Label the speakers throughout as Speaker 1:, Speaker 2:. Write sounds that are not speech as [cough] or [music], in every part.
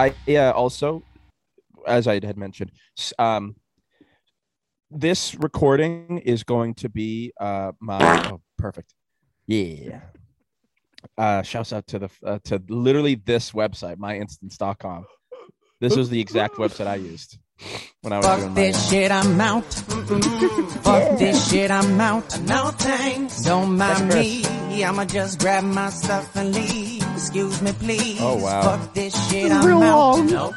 Speaker 1: Rolling Stone podcast.
Speaker 2: I yeah. Also, as I had mentioned, um, this recording is going to be uh my oh perfect, yeah. Uh, shouts out to the uh, to literally this website, myinstants.com. This was the exact website I used when I was doing
Speaker 3: Fuck
Speaker 2: my,
Speaker 3: this shit, I'm out. Fuck this shit, I'm out. No thanks. Don't mind me. I'ma just grab my stuff and leave. Excuse me, please.
Speaker 2: Oh, wow.
Speaker 3: Fuck this shit, I'm out. No.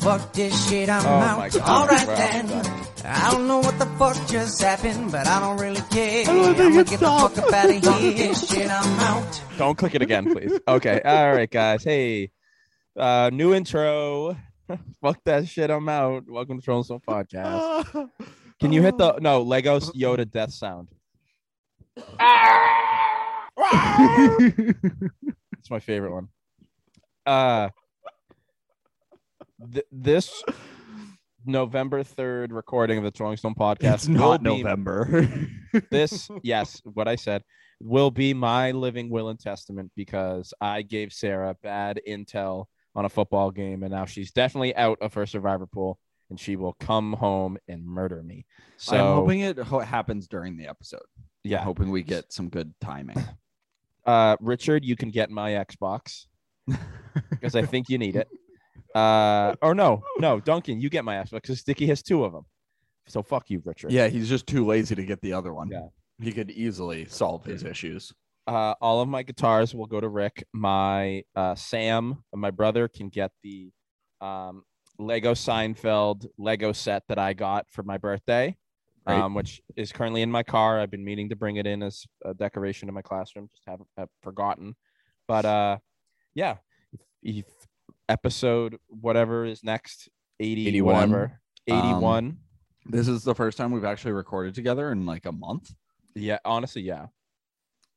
Speaker 3: Fuck this shit, I'm [laughs]
Speaker 2: Oh,
Speaker 3: out.
Speaker 2: my God.
Speaker 3: Alright
Speaker 2: Wow.
Speaker 3: then. I don't know what the fuck just happened, but I don't really care.
Speaker 4: I don't think
Speaker 3: I'ma
Speaker 4: it's
Speaker 3: get the fuck up out of here. shit, I'm out.
Speaker 2: Don't click it again, please. Okay. All right, guys. Hey, uh, new intro. [laughs] Fuck that shit. I'm out. Welcome to Trolling Stone Podcast. [laughs] Can you hit the no Legos Yoda death sound? It's my favorite one. Uh, th- this November third recording of the Trolling Stone podcast.
Speaker 4: It's not
Speaker 2: be-
Speaker 4: November. [laughs]
Speaker 2: This, yes, what I said will be my living will and testament because I gave Sarah bad intel on a football game, and now she's definitely out of her survivor pool, and she will come home and murder me. So
Speaker 4: I'm hoping it ho- happens during the episode.
Speaker 2: yeah,
Speaker 4: I'm hoping we get some good timing.
Speaker 2: Uh, Richard, you can get my Xbox because I think you need it. Uh, or no, no, Duncan, you get my Xbox because Sticky has two of them. So fuck you, Richard.
Speaker 4: yeah, he's just too lazy to get the other one.
Speaker 2: Yeah.
Speaker 4: He could easily solve his issues.
Speaker 2: Uh, all of my guitars will go to Rick. My uh, Sam, my brother, can get the um, Lego Seinfeld Lego set that I got for my birthday,
Speaker 4: Great.
Speaker 2: um, which is currently in my car. I've been meaning to bring it in as a decoration in my classroom, just haven't have forgotten. But uh, yeah, if, if episode whatever is next, 80,
Speaker 4: 81.
Speaker 2: whatever,
Speaker 4: Um,
Speaker 2: 81.
Speaker 4: This is the first time we've actually recorded together in like a month
Speaker 2: yeah, honestly, yeah.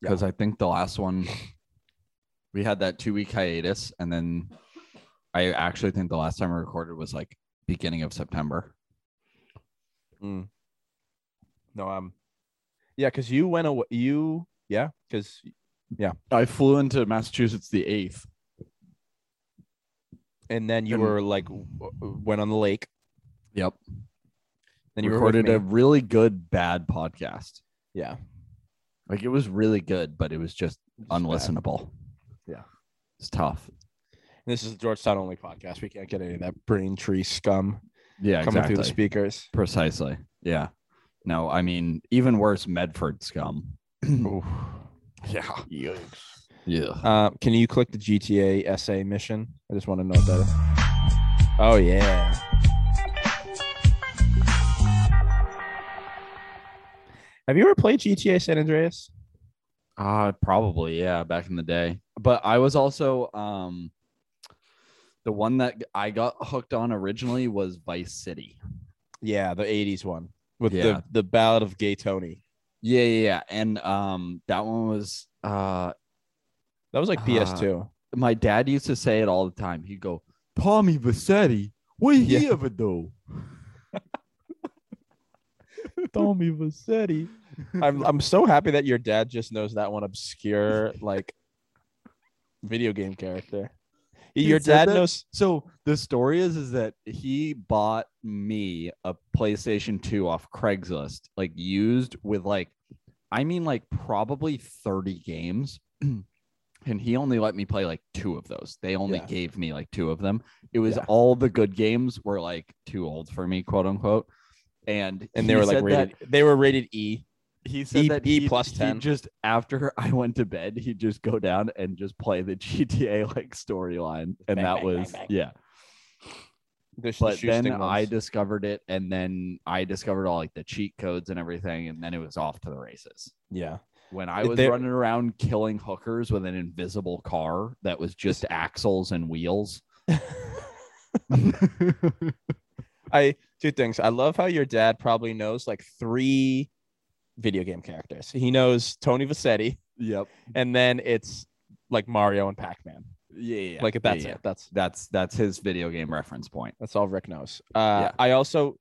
Speaker 4: because I think the last one [laughs] we had that two week hiatus, and then I actually think the last time we recorded was like beginning of September.
Speaker 2: Mm. No, um, yeah, because you went away. You, yeah, because yeah,
Speaker 4: I flew into Massachusetts the eighth.
Speaker 2: and then you
Speaker 4: And-
Speaker 2: were like went on the lake.
Speaker 4: Yep.
Speaker 2: Then you recorded
Speaker 4: a really good bad podcast.
Speaker 2: yeah,
Speaker 4: Like it was really good, but it was just
Speaker 2: bad.
Speaker 4: unlistenable.
Speaker 2: Yeah.
Speaker 4: It's tough.
Speaker 2: This is the Georgetown only podcast. We can't get any of that Braintree scum
Speaker 4: Yeah,
Speaker 2: coming
Speaker 4: exactly.
Speaker 2: through the speakers.
Speaker 4: Precisely. Yeah. No, I mean even worse, Medford scum. [clears throat]
Speaker 2: Oof.
Speaker 4: Yeah.
Speaker 2: Yikes.
Speaker 4: Yeah.
Speaker 2: Uh, can you click the GTA SA mission? I just want to know what that is. Oh yeah. Have you ever played GTA San Andreas?
Speaker 4: Uh probably, yeah, back in the day. But I was also um the one that I got hooked on originally was Vice City.
Speaker 2: Yeah, the '80s one with
Speaker 4: Yeah.
Speaker 2: the the Ballad of Gay Tony.
Speaker 4: Yeah, yeah, yeah. And um that one was uh
Speaker 2: That was like
Speaker 4: Uh,
Speaker 2: PS2.
Speaker 4: my dad used to say it all the time. He'd go, Tommy Vercetti, what he
Speaker 2: Yeah.
Speaker 4: ever do? [laughs]
Speaker 2: Tommy Vercetti. I'm I'm so happy that your dad just knows that one obscure like video game character. Your dad
Speaker 4: that?
Speaker 2: knows.
Speaker 4: So the story is is that he bought me a PlayStation 2 off Craigslist, like used with like I mean like probably 30 games. [clears throat] and he only let me play like two of those. They only
Speaker 2: Yeah.
Speaker 4: gave me like two of them. It was
Speaker 2: Yeah.
Speaker 4: all the good games were like too old for me, quote unquote. And
Speaker 2: And they were like
Speaker 4: said that-
Speaker 2: rated. They were rated E.
Speaker 4: he said
Speaker 2: E-
Speaker 4: that
Speaker 2: E
Speaker 4: he,
Speaker 2: plus
Speaker 4: he
Speaker 2: 10.
Speaker 4: just after [laughs] I went to bed, he'd just go down and just play the [laughs] GTA like storyline, and
Speaker 2: Bang,
Speaker 4: that
Speaker 2: bang,
Speaker 4: was
Speaker 2: bang.
Speaker 4: yeah.
Speaker 2: The sh-
Speaker 4: But then I discovered it, and then I discovered all like the cheat codes and everything, and then it was off to the races.
Speaker 2: yeah.
Speaker 4: When I was
Speaker 2: there-
Speaker 4: running around killing hookers with an invisible car that was just axles and wheels. [laughs]
Speaker 2: I two things. I love how your dad probably knows like three video game characters. He knows Tony Vercetti,
Speaker 4: yep.
Speaker 2: and then it's like Mario and Pac-Man.
Speaker 4: Yeah, yeah.
Speaker 2: Like that's
Speaker 4: yeah,
Speaker 2: it. That's
Speaker 4: That's that's his video game reference point.
Speaker 2: That's all Rick knows. Uh,
Speaker 4: Yeah.
Speaker 2: I also,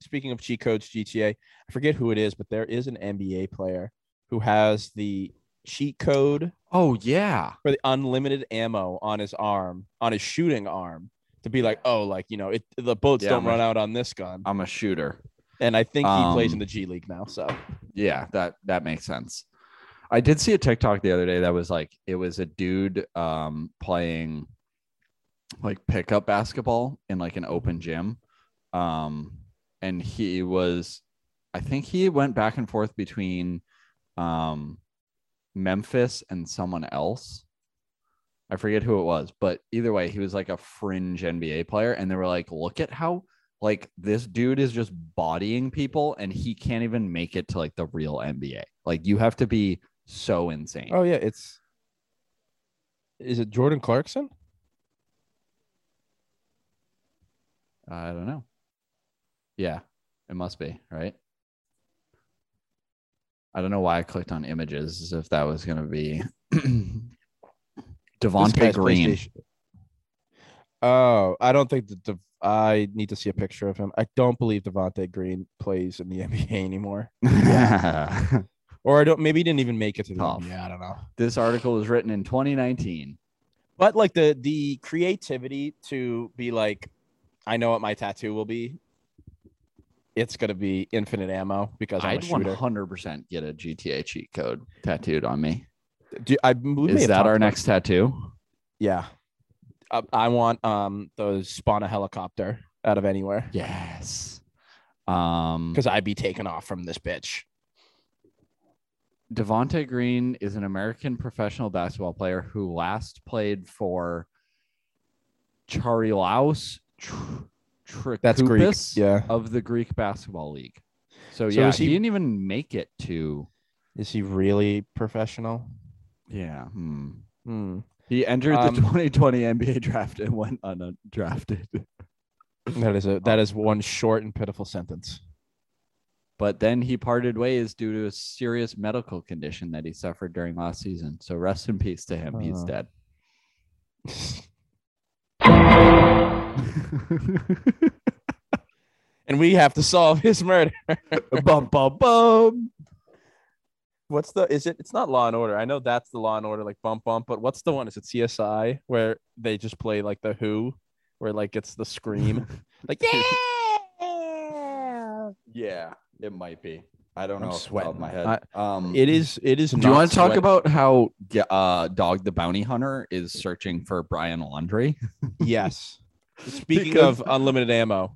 Speaker 2: speaking of cheat codes, GTA, I forget who it is, but there is an NBA player who has the cheat code
Speaker 4: Oh yeah.
Speaker 2: for the unlimited ammo on his arm, on his shooting arm, to be like, oh, like you know, it the bullets
Speaker 4: Yeah,
Speaker 2: don't
Speaker 4: I'm a-
Speaker 2: run out on this gun.
Speaker 4: I'm a shooter.
Speaker 2: And I think he plays in
Speaker 4: Um,
Speaker 2: the G League now. So
Speaker 4: Yeah, that that makes sense. I did see a TikTok the other day that was like it was a dude um playing like pickup basketball in like an open gym. Um and he was I think he went back and forth between um Memphis and someone else. I forget who it was, but either way, he was like a fringe NBA player and they were like, "Look at how like this dude is just bodying people and he can't even make it to like the real NBA. Like you have to be so insane.
Speaker 2: oh yeah, it's is it Jordan Clarkson?
Speaker 4: I don't know. Yeah, it must be, right? I don't know why I clicked on images as if that was going to be [clears throat]
Speaker 2: This
Speaker 4: Devontae Green.
Speaker 2: Oh, I don't think that. Dev- I need to see a picture of him. I don't believe Devontae Green plays in the [laughs] NBA anymore, Yeah. [laughs] or I don't. Maybe he didn't even make it to the
Speaker 4: Tough.
Speaker 2: NBA. I don't know.
Speaker 4: this article was written in 2019.
Speaker 2: But like the the creativity to be like, I know what my tattoo will be. It's gonna be infinite ammo because
Speaker 4: I'd
Speaker 2: a
Speaker 4: 100% get a GTA cheat code tattooed on me.
Speaker 2: Do, I,
Speaker 4: Is that our next tattoo?
Speaker 2: Yeah, I, I want um those spawn a helicopter out of anywhere
Speaker 4: Yes. Um,
Speaker 2: because I'd be taken off from this bitch.
Speaker 4: Devonte Green is an American professional basketball player who last played for Charilaos Tr-
Speaker 2: That's Greek. Yeah.
Speaker 4: of the Greek Basketball League. So,
Speaker 2: So
Speaker 4: yeah, he,
Speaker 2: he-
Speaker 4: didn't even make it to.
Speaker 2: Is he really professional?
Speaker 4: Yeah. Hmm.
Speaker 2: Hmm.
Speaker 4: He entered
Speaker 2: Um,
Speaker 4: the 2020 NBA draft and went undrafted.
Speaker 2: That is a that is one short and pitiful sentence.
Speaker 4: But then he parted ways due to a serious medical condition that he suffered during last season. So rest in peace to him. He's
Speaker 2: Uh.
Speaker 4: dead. [laughs]
Speaker 2: and we have to solve his murder. [laughs]
Speaker 4: bum bum bum.
Speaker 2: What's the is it? It's not Law and Order. I know that's the Law and Order, like bump bump. But what's the one? Is it CSI where they just play like the Who, where like it's the scream, [laughs] like [laughs] yeah.
Speaker 4: Yeah, it might be. I don't
Speaker 2: I'm
Speaker 4: know off the top of
Speaker 2: sweating.
Speaker 4: my head. um,
Speaker 2: It is. It is. Not.
Speaker 4: Do you want to talk about how uh, Dog the Bounty Hunter is searching for Brian Laundrie? [laughs]
Speaker 2: Yes. Speaking
Speaker 4: Because-
Speaker 2: of unlimited ammo,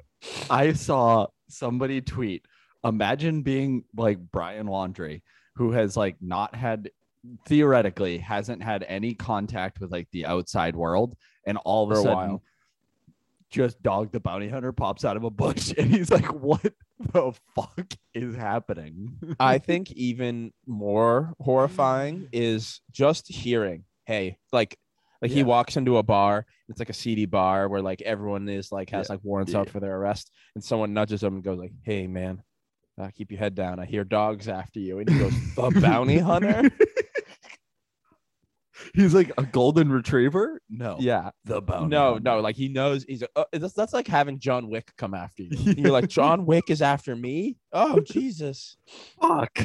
Speaker 4: I saw somebody tweet, imagine being like Brian Laundrie, who has like not had theoretically hasn't had any contact with like the outside world, and all of a
Speaker 2: a
Speaker 4: sudden
Speaker 2: while.
Speaker 4: just Dog the Bounty Hunter pops out of a bush [laughs] and he's like, What the fuck is happening?
Speaker 2: I [laughs] think even more horrifying is just hearing, hey, like like he walks into a bar, it's like a seedy bar where like everyone is like has
Speaker 4: Yeah.
Speaker 2: like warrants
Speaker 4: Yeah.
Speaker 2: out for their arrest, and someone nudges him and goes like, "Hey man, uh, keep your head down. I hear dogs after you." And he goes, "The bounty [laughs] hunter."
Speaker 4: he's like a golden retriever? No.
Speaker 2: yeah,
Speaker 4: The bounty
Speaker 2: no,
Speaker 4: hunter.
Speaker 2: no, like he knows he's uh, that's, that's like having John Wick come after you. [laughs] And You're like John Wick is after me. Oh [laughs] Jesus!
Speaker 4: Fuck.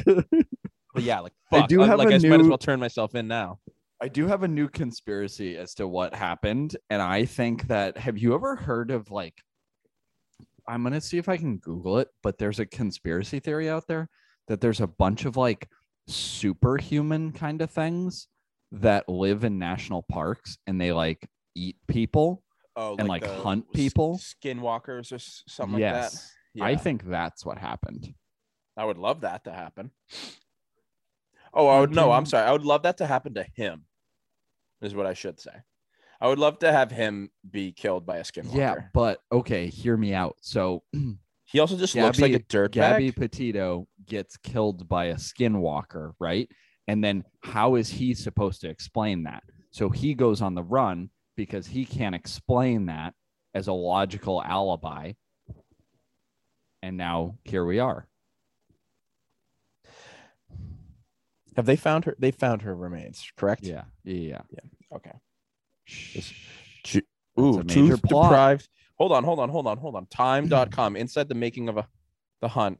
Speaker 2: But yeah, like
Speaker 4: I do have
Speaker 2: like
Speaker 4: a
Speaker 2: I might as well turn myself in now.
Speaker 4: I do have a new conspiracy as to what happened. And I think that have you ever heard of like I'm gonna see if I can Google it, but there's a conspiracy theory out there that there's a bunch of like superhuman kind of things that live in national parks and they like eat people.
Speaker 2: Oh,
Speaker 4: And, like, hunt people?
Speaker 2: skinwalkers or something
Speaker 4: yes.
Speaker 2: like that.
Speaker 4: I think that's what happened.
Speaker 2: I would love that to happen. Oh, I would no. I'm sorry. I would love that to happen to him. Is what I should say. I would love to have him be killed by a skinwalker.
Speaker 4: Yeah, but okay, hear me out. So [clears throat]
Speaker 2: he also just looks like a dirt
Speaker 4: Gabby
Speaker 2: bag.
Speaker 4: Petito gets killed by a skinwalker, right? And then how is he supposed to explain that? So he goes on the run because he can't explain that as a logical alibi. And now here we are.
Speaker 2: Have they found her? They found her remains, correct?
Speaker 4: Yeah. Yeah. Yeah.
Speaker 2: Okay.
Speaker 4: Shh.
Speaker 2: Ooh, tooth
Speaker 4: plot.
Speaker 2: deprived. Hold on, hold on, hold on, hold on. Time.com [clears throat] inside the making of a the hunt.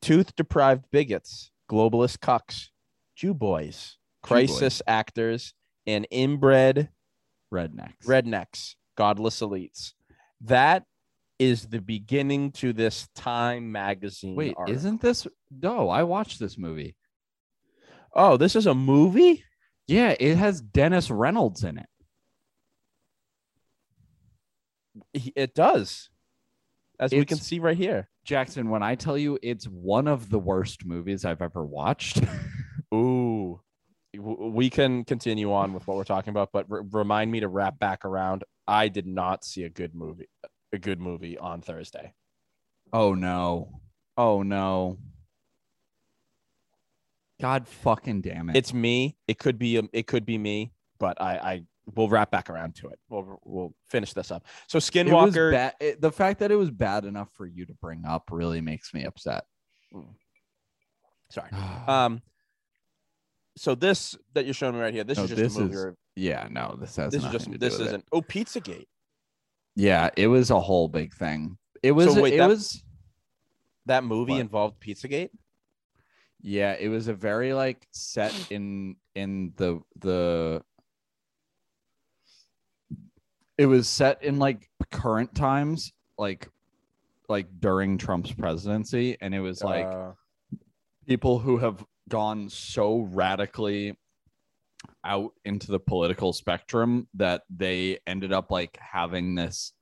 Speaker 2: Tooth deprived bigots globalist cucks, Jew boys, crisis actors, and inbred
Speaker 4: Rednecks.
Speaker 2: rednecks, godless elites. That is the beginning to this Time magazine.
Speaker 4: Wait, isn't this? No, I watched this movie.
Speaker 2: Oh, this is a movie?
Speaker 4: Yeah, it has Dennis Reynolds in it.
Speaker 2: It does. As we can see right here.
Speaker 4: Jackson, when I tell you it's one of the worst movies I've ever watched, [laughs]
Speaker 2: Ooh. We can continue on with what we're talking about, but re- remind me to wrap back around. I did not see a good movie, a good movie on Thursday.
Speaker 4: oh no, oh no, God fucking damn it!
Speaker 2: It's me. It could be um, it could be me, but I I will wrap back around to it. We'll we'll finish this up. So Skinwalker.
Speaker 4: bad. it- the fact that it was bad enough for you to bring up really makes me upset.
Speaker 2: Sorry. [sighs] Um. So this that you're showing me right here, this
Speaker 4: No,
Speaker 2: is just
Speaker 4: this
Speaker 2: a movie.
Speaker 4: is-
Speaker 2: re-
Speaker 4: yeah, no, this has
Speaker 2: this is just this
Speaker 4: with it.
Speaker 2: isn't. Oh, PizzaGate.
Speaker 4: Yeah, it was a whole big thing. It was.
Speaker 2: wait,
Speaker 4: it
Speaker 2: that-
Speaker 4: was.
Speaker 2: That movie
Speaker 4: What?
Speaker 2: involved PizzaGate.
Speaker 4: Yeah, it was a very like set in in the the it was set in like current times, like like during Trump's presidency, and it was like
Speaker 2: Uh,
Speaker 4: people who have gone so radically out into the political spectrum that they ended up like having this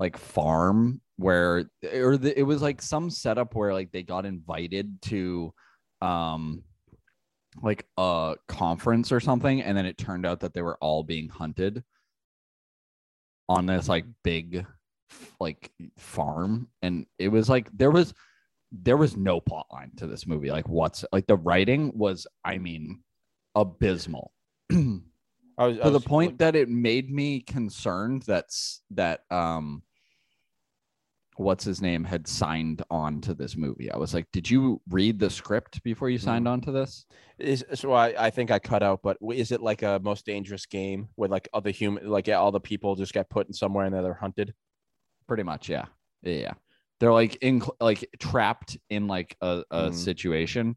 Speaker 4: like farm where or the, it was like some setup where like they got invited to um like a conference or something and then it turned out that they were all being hunted on this like big like farm and it was like there was there was no plot line to this movie like what's like the writing was i mean abysmal. [clears throat] To
Speaker 2: I was, I
Speaker 4: the point that it made me concerned that's that um what's his name had signed on to this movie i was like did you read the script before you signed on to this
Speaker 2: is so I, I think I cut out, but is it like a most dangerous game where like the human like yeah, all the people just get put in somewhere and then they're hunted?
Speaker 4: pretty much yeah yeah, yeah. they're like in like trapped in like a, a
Speaker 2: Mm.
Speaker 4: situation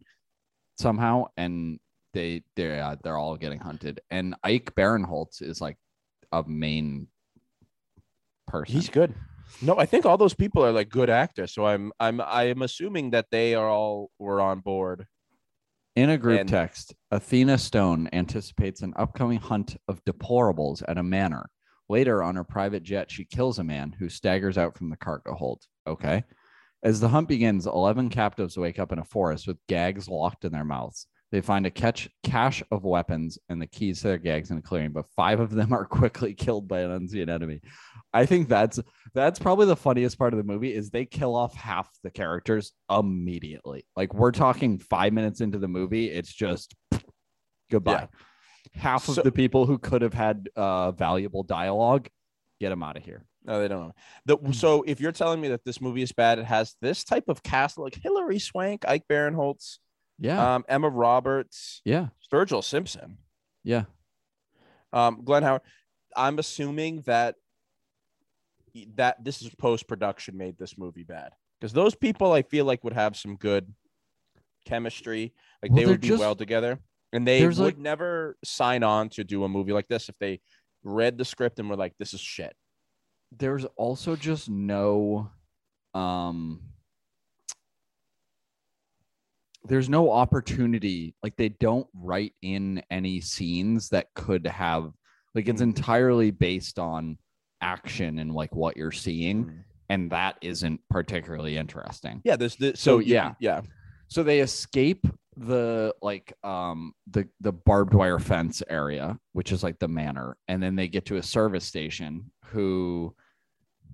Speaker 4: somehow and they they're uh, they're all getting hunted and ike barinholtz is like a main person
Speaker 2: He's good. No, I think all those people are like good actors. So I'm I'm I'm assuming that they are all were on board.
Speaker 4: In a group
Speaker 2: And-
Speaker 4: text, Athena Stone anticipates an upcoming hunt of deplorables at a manor. Later, on her private jet, she kills a man who staggers out from the cargo hold. Okay. As the hunt begins, 11 captives wake up in a forest with gags locked in their mouths. They find a catch, cache of weapons and the keys to their gags in a clearing, but five of them are [laughs] quickly killed by an unseen enemy. I think that's that's probably the funniest part of the movie is they kill off half the characters immediately. Like we're talking five minutes into the movie, it's just goodbye. Half of the people who could have had uh, valuable dialogue, get them out of here.
Speaker 2: No, they don't know. The, so if you're telling me that this movie is bad, it has this type of cast like Hilary Swank, Ike Barinholtz,
Speaker 4: Yeah,
Speaker 2: um, Emma Roberts,
Speaker 4: yeah,
Speaker 2: Virgil Simpson,
Speaker 4: yeah.
Speaker 2: um, Glenn Howerton. I'm assuming that that this is post production made this movie bad because those people I feel like would have some good chemistry, like
Speaker 4: Well,
Speaker 2: they would be
Speaker 4: just-
Speaker 2: well together, and they would
Speaker 4: like-
Speaker 2: never sign on to do a movie like this if they read the script and were like, "This is shit."
Speaker 4: There's also just no, um, there's no opportunity. Like they don't write in any scenes that could have, like it's
Speaker 2: Mm.
Speaker 4: entirely based on action and like what you're seeing,
Speaker 2: Mm.
Speaker 4: and that isn't particularly interesting.
Speaker 2: Yeah, there's this.
Speaker 4: So,
Speaker 2: So, you-
Speaker 4: yeah.
Speaker 2: yeah.
Speaker 4: so they escape the like um the the barbed wire fence area which is like the manor and then they get to a service station who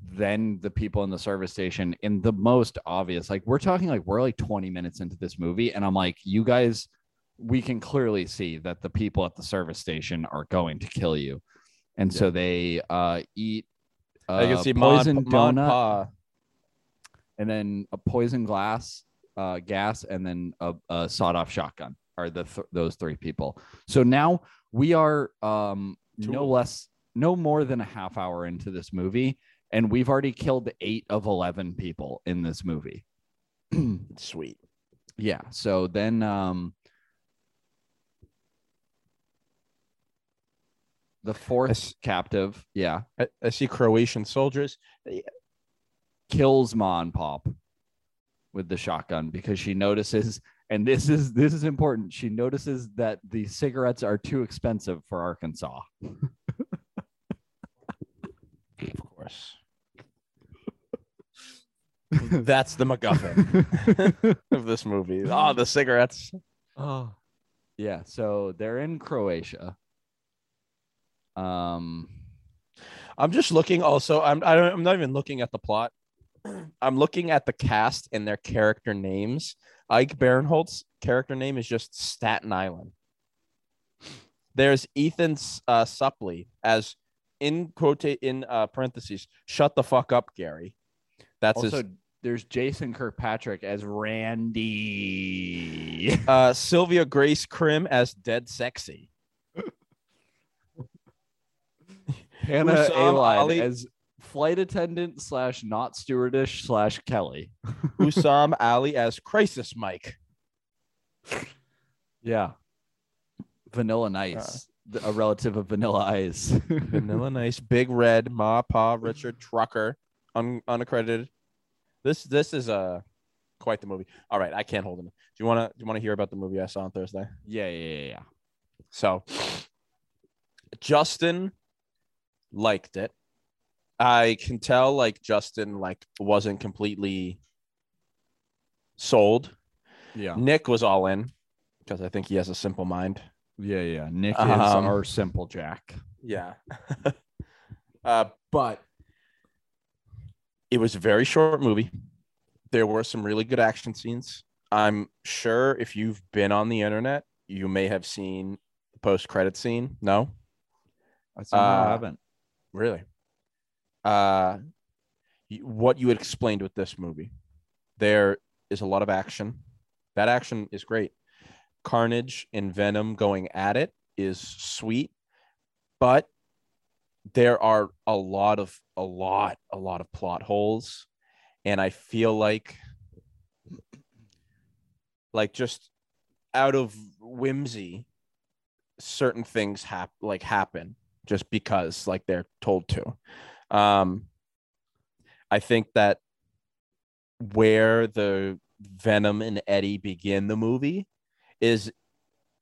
Speaker 4: then the people in the service station in the most obvious like we're talking like we're like 20 minutes into this movie and i'm like you guys we can clearly see that the people at the service station are going to kill you and so they uh eat uh,
Speaker 2: I can see
Speaker 4: poison
Speaker 2: Mon, Mon
Speaker 4: donut
Speaker 2: Pa.
Speaker 4: and then a poison glass uh, gas and then a, a sawed-off shotgun are the th- those three people. So now we are um,
Speaker 2: Two
Speaker 4: no less, no more than a half hour into this movie, and we've already killed eight of eleven people in this movie. [clears throat]
Speaker 2: Sweet.
Speaker 4: Yeah. So then um the fourth
Speaker 2: s-
Speaker 4: captive, yeah,
Speaker 2: I, I see Croatian soldiers.
Speaker 4: kills Ma and Pop with the shotgun because she notices and this is this is important. She notices that the cigarettes are too expensive for Arkansas.
Speaker 2: Of course. That's the MacGuffin [laughs] of this movie. Oh, the cigarettes.
Speaker 4: Oh. Yeah, so they're in Croatia. Um
Speaker 2: I'm just looking. Also, I'm I don't, I'm not even looking at the plot. [clears throat] I'm looking at the cast and their character names. Ike Barinholtz's character name is just Staten Island. There's Ethan uh, Suplee as in quote in uh, parentheses. Shut the fuck up, Gary. That's
Speaker 4: also
Speaker 2: his.
Speaker 4: there's Jason Kirkpatrick as Randy.
Speaker 2: Uh, Sylvia Grace Crim as Dead Sexy.
Speaker 4: Hannah
Speaker 2: Ali-
Speaker 4: as flight attendant slash not stewardess slash Kelly. [laughs]
Speaker 2: Usman Ally as Crisis Mike.
Speaker 4: Yeah. Vanilla Nice, th- a relative of Vanilla Ice. [laughs]
Speaker 2: Vanilla Nice, Big Red, Ma Pa, Richard Trucker, un- unaccredited. This this is uh, quite the movie. All right, I can't hold him. Do you wanna do you wanna hear about the movie I saw on Thursday?
Speaker 4: yeah, yeah, yeah, yeah.
Speaker 2: So Justin liked it. I can tell like Justin like wasn't completely sold.
Speaker 4: Yeah.
Speaker 2: Nick was all in because I think he has a simple mind.
Speaker 4: Yeah, yeah. Nick is
Speaker 2: Um,
Speaker 4: our simple Jack.
Speaker 2: Yeah. [laughs] uh, but it was a very short movie. There were some really good action scenes. I'm sure if you've been on the internet, you may have seen the post credit scene. No?
Speaker 4: I
Speaker 2: uh,
Speaker 4: haven't.
Speaker 2: Really? Uh what you explained with this movie. There is a lot of action. That action is great. Carnage and Venom going at it is sweet, but there are a lot of a lot a lot of plot holes and I feel like like just out of whimsy certain things hap- like happen just because like they're told to. Um I think that where the Venom and Eddie begin the movie is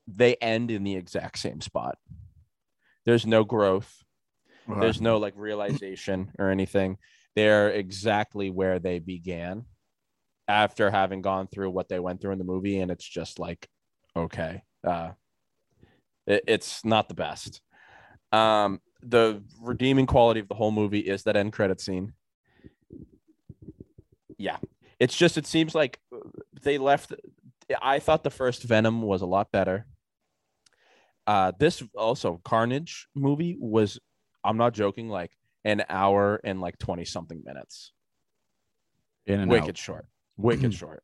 Speaker 2: they end in the exact same spot. There's no growth. There's no like realization or anything. They're exactly where they began after having gone through what they went through in the movie and it's just like okay. Uh it- it's not the best. Um, the redeeming quality of the whole movie is that end credit scene. Yeah, it's just it seems like they left. I thought the first Venom was a lot better. Uh, this also Carnage movie was. I'm not joking. Like an hour and like twenty something minutes.
Speaker 4: In and
Speaker 2: Wicked
Speaker 4: out.
Speaker 2: short. Wicked [clears throat] short.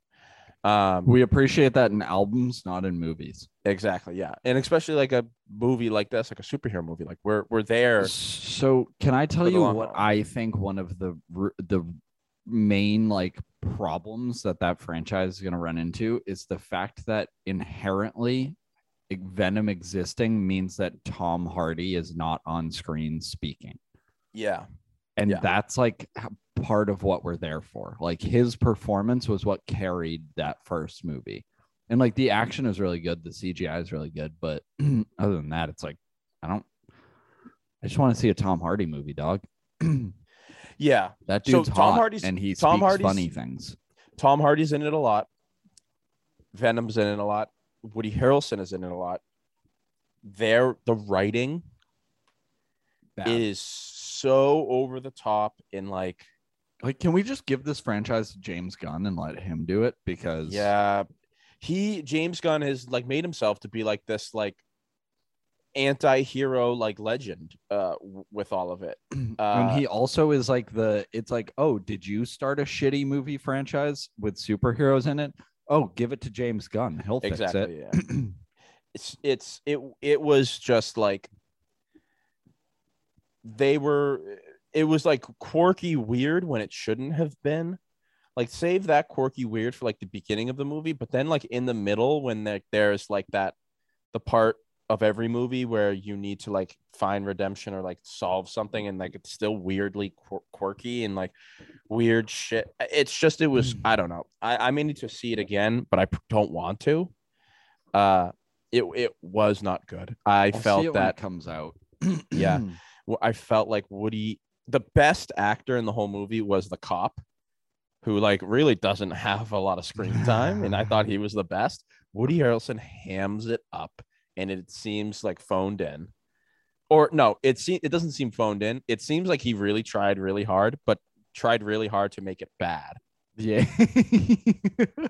Speaker 2: Um,
Speaker 4: We appreciate that in albums, not in movies.
Speaker 2: Exactly. Yeah. And especially like a movie like this, like a superhero movie, like we're we're there.
Speaker 4: So, can I tell you what
Speaker 2: haul.
Speaker 4: I think one of the the main like problems that that franchise is going to run into is the fact that inherently Venom existing means that Tom Hardy is not on screen speaking.
Speaker 2: Yeah.
Speaker 4: And
Speaker 2: Yeah.
Speaker 4: that's like part of what we're there for. Like his performance was what carried that first movie. And like the action is really good, the CGI is really good, but [clears throat] other than that, it's like I don't I just want to see a Tom Hardy movie, dog. [clears throat]
Speaker 2: Yeah.
Speaker 4: that
Speaker 2: So
Speaker 4: dude's
Speaker 2: Tom
Speaker 4: hot
Speaker 2: Hardy's-
Speaker 4: and he
Speaker 2: Tom
Speaker 4: speaks
Speaker 2: Hardy's-
Speaker 4: funny things.
Speaker 2: Tom Hardy's in it a lot. Venom's in it a lot. Woody Harrelson is in it a lot. There the writing
Speaker 4: Bad.
Speaker 2: is so over the top in like
Speaker 4: like, can we just give this franchise to James Gunn and let him do it? Because
Speaker 2: yeah. He James Gunn has like made himself to be like this like anti-hero like legend uh w- with all of it. [clears throat]
Speaker 4: and
Speaker 2: Uh,
Speaker 4: he also is like the it's like oh did you start a shitty movie franchise with superheroes in it oh give it to james gunn he'll fix
Speaker 2: exactly
Speaker 4: it
Speaker 2: yeah. [clears throat] it's it's it it was just like they were it was like quirky weird when it shouldn't have been like save that quirky weird for like the beginning of the movie, but then like in the middle when there, there's like that the part of every movie where you need to like find redemption or like solve something and like it's still weirdly quir- quirky and like weird shit. It's just it was I don't know. I I may need to see it again, but i don't want to. Uh, it it was not good. I
Speaker 4: I'll
Speaker 2: felt
Speaker 4: it when it
Speaker 2: that
Speaker 4: comes out.
Speaker 2: Yeah. [clears throat] I felt like Woody, the best actor in the whole movie was the cop, who like really doesn't have a lot of screen time, and I thought he was the best. Woody Harrelson hams it up, and it seems like phoned in, or no, it se- it doesn't seem phoned in. It seems like he really tried really hard, but tried really hard to make it bad.
Speaker 4: yeah. [laughs]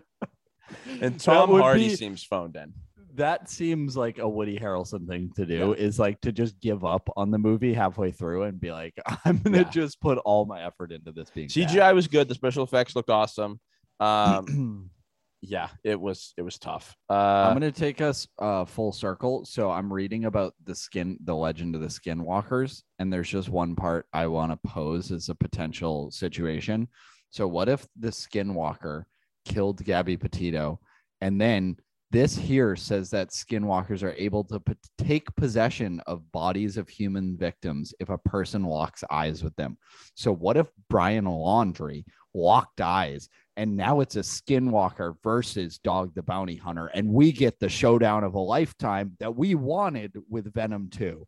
Speaker 2: And Tom Hardy
Speaker 4: be-
Speaker 2: seems phoned in.
Speaker 4: That seems like a Woody Harrelson thing to do is like to just give up on the movie halfway through and be like, [laughs] I'm gonna
Speaker 2: Yeah.
Speaker 4: just put all my effort into this being
Speaker 2: CGI was good. The special effects looked awesome. Um, [clears throat] yeah, it was it was tough. Uh,
Speaker 4: I'm gonna take us uh full circle. So I'm reading about the skin, the legend of the skinwalkers, and there's just one part I want to pose as a potential situation. So what if the skinwalker killed Gabby Petito, and then this here says that skinwalkers are able to p- take possession of bodies of human victims if a person locks eyes with them. So what if Brian Laundrie locked eyes and now it's a skinwalker versus dog the bounty hunter and we get the showdown of a lifetime that we wanted with venom 2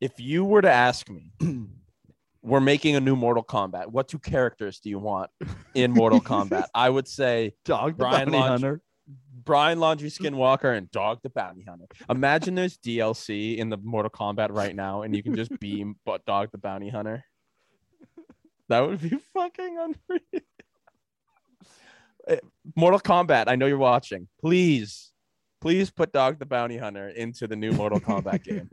Speaker 2: if you were to ask me, [clears throat] we're making a new Mortal Kombat. What two characters do you want in Mortal [laughs] Kombat? I would say
Speaker 4: dog the
Speaker 2: Brian
Speaker 4: bounty
Speaker 2: Laundrie-
Speaker 4: hunter
Speaker 2: Brian Laundrie [laughs] Skinwalker and Dog the Bounty Hunter. Imagine there's DLC in the Mortal Kombat right now, and you can just beam [laughs] but Dog the Bounty Hunter. That would be fucking unreal. [laughs] Eh, Mortal Kombat, I know you're watching. Please, please put Dog the Bounty Hunter into the new Mortal Kombat game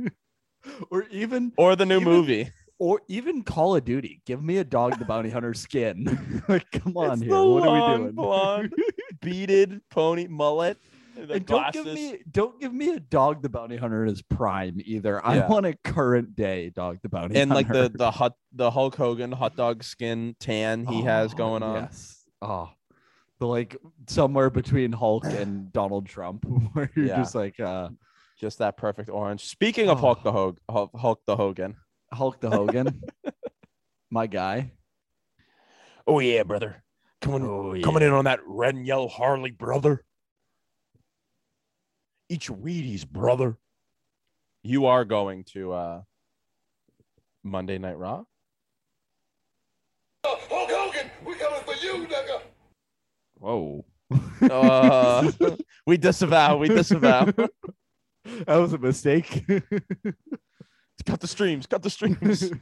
Speaker 4: or even
Speaker 2: or the new
Speaker 4: Even-
Speaker 2: movie.
Speaker 4: Or even call of duty give me a dog the bounty hunter skin [laughs] like come on
Speaker 2: It's
Speaker 4: here
Speaker 2: the
Speaker 4: what are we
Speaker 2: long
Speaker 4: doing
Speaker 2: blonde, [laughs] beaded pony mullet. The
Speaker 4: and don't give me don't give me a dog the bounty hunter in his prime either i want a current day dog the bounty
Speaker 2: and like the the hot the Hulk Hogan hot dog skin tan he has
Speaker 4: Oh,
Speaker 2: going on.
Speaker 4: Yes. Oh, the like somewhere between Hulk and Donald Trump, [laughs] where you're
Speaker 2: Yeah.
Speaker 4: just like uh,
Speaker 2: Just that perfect orange. Speaking of Hulk
Speaker 4: Oh.
Speaker 2: the Hog, Hulk, Hulk the Hogan.
Speaker 4: Hulk the Hogan, [laughs] my guy.
Speaker 2: Oh yeah, brother. Coming
Speaker 4: Oh,
Speaker 2: coming in on that red and yellow Harley, brother. Eat your Wheaties, brother. You are going to uh Monday Night Raw.
Speaker 1: Hulk Hogan, we coming for you, nigga.
Speaker 4: Whoa, [laughs]
Speaker 2: Uh, [laughs] we disavow. We disavow.
Speaker 4: that was a mistake.
Speaker 2: Cut the streams. Cut the streams. [laughs]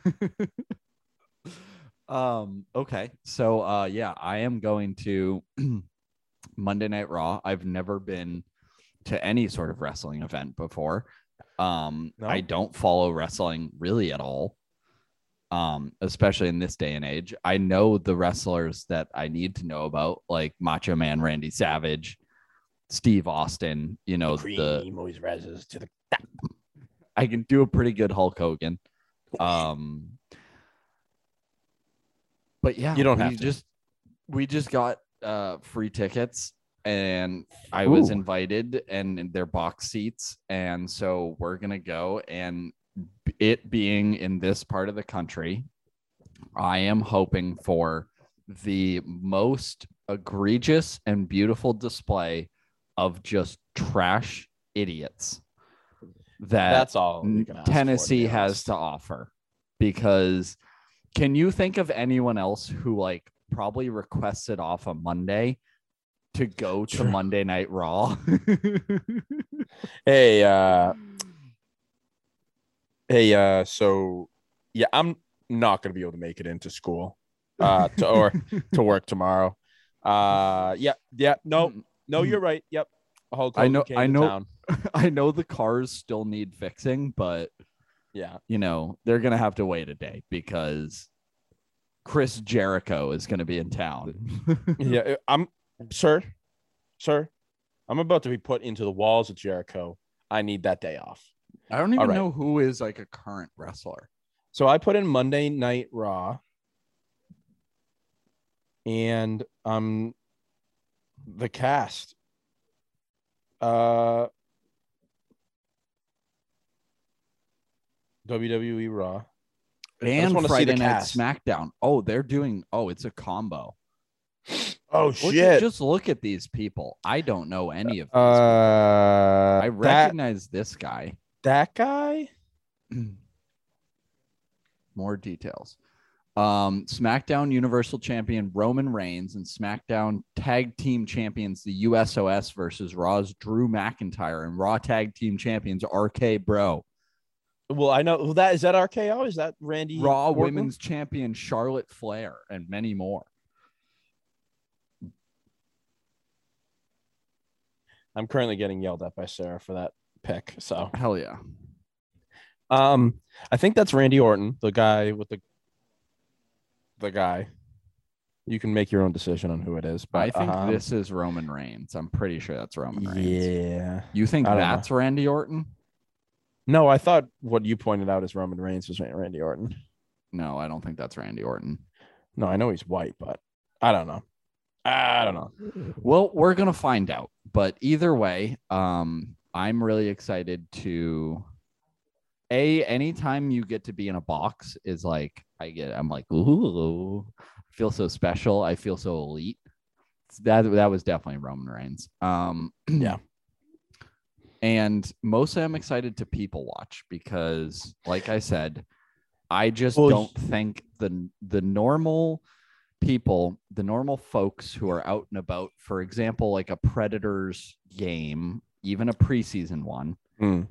Speaker 2: [laughs]
Speaker 4: um. Okay. So, uh, yeah, I am going to [clears throat] Monday Night Raw. I've never been to any sort of wrestling event before. Um,
Speaker 2: No?
Speaker 4: I don't follow wrestling really at all. Um, especially in this day and age. I know the wrestlers that I need to know about, like Macho Man Randy Savage, Steve Austin, you know, the
Speaker 2: Cream always rises to the
Speaker 4: I can do a pretty good Hulk Hogan. Um, but yeah,
Speaker 2: You don't
Speaker 4: we
Speaker 2: have to.
Speaker 4: just we just got uh free tickets and I was invited and in their box seats and so we're gonna go and it being in this part of the country, I am hoping for the most egregious and beautiful display of just trash idiots that
Speaker 2: That's all ask for,
Speaker 4: Tennessee has to offer because can you think of anyone else who like probably requested off a Monday to go to
Speaker 2: True.
Speaker 4: Monday Night Raw? [laughs]
Speaker 2: Hey, uh, hey, uh, so yeah, I'm not gonna be able to make it into school, uh, to, or [laughs] to work tomorrow. Uh, yeah, yeah, no, no, you're right. Yep, Hulk
Speaker 4: I know- I know-. [laughs] I know the cars still need fixing, but
Speaker 2: Yeah,
Speaker 4: you know, they're gonna have to wait a day because Chris Jericho is gonna be in town. [laughs]
Speaker 2: yeah. I'm, sir, sir, I'm about to be put into the walls of Jericho. I need that day off.
Speaker 4: I don't even
Speaker 2: right.
Speaker 4: know who is like a current wrestler.
Speaker 2: So I put in Monday Night Raw. and um the cast. Uh WWE Raw.
Speaker 4: And Friday Night. SmackDown. Oh, they're doing. Oh, it's a combo.
Speaker 2: Oh
Speaker 4: Look at- just look at these people. I don't know any of these.
Speaker 2: Uh
Speaker 4: I
Speaker 2: that,
Speaker 4: recognize this guy.
Speaker 2: that guy? [clears throat]
Speaker 4: More details. Um, SmackDown Universal Champion Roman Reigns and SmackDown Tag Team Champions, the USOS versus Raw's Drew McIntyre and Raw Tag Team Champions RK Bro.
Speaker 2: Well, I know who that is that RKO? Is that Randy
Speaker 4: Raw
Speaker 2: Orton?
Speaker 4: Women's Champion Charlotte Flair and many more.
Speaker 2: I'm currently getting yelled at by Sarah for that pick. So
Speaker 4: Hell yeah.
Speaker 2: um I think that's Randy Orton, the guy with the the guy. You can make your own decision on who it is, but
Speaker 4: I think
Speaker 2: um,
Speaker 4: this is Roman Reigns. I'm pretty sure that's Roman Reigns.
Speaker 2: Yeah.
Speaker 4: You think
Speaker 2: don't know.
Speaker 4: that's Randy Orton?
Speaker 2: No, I thought what you pointed out as Roman Reigns was Randy Orton.
Speaker 4: No, I don't think that's Randy Orton.
Speaker 2: No, I know he's white, but I don't know. I don't know.
Speaker 4: Well, we're gonna find out. But either way, um, I'm really excited to a anytime you get to be in a box is like I get I'm like ooh I feel so special. I feel so elite. That that was definitely Roman Reigns. Um [clears throat]
Speaker 2: Yeah.
Speaker 4: And mostly I'm excited to people watch because like I said, I just
Speaker 2: Well,
Speaker 4: don't think the the normal people, the normal folks who are out and about, for example, like a Predators game, even a preseason one,
Speaker 2: Hmm.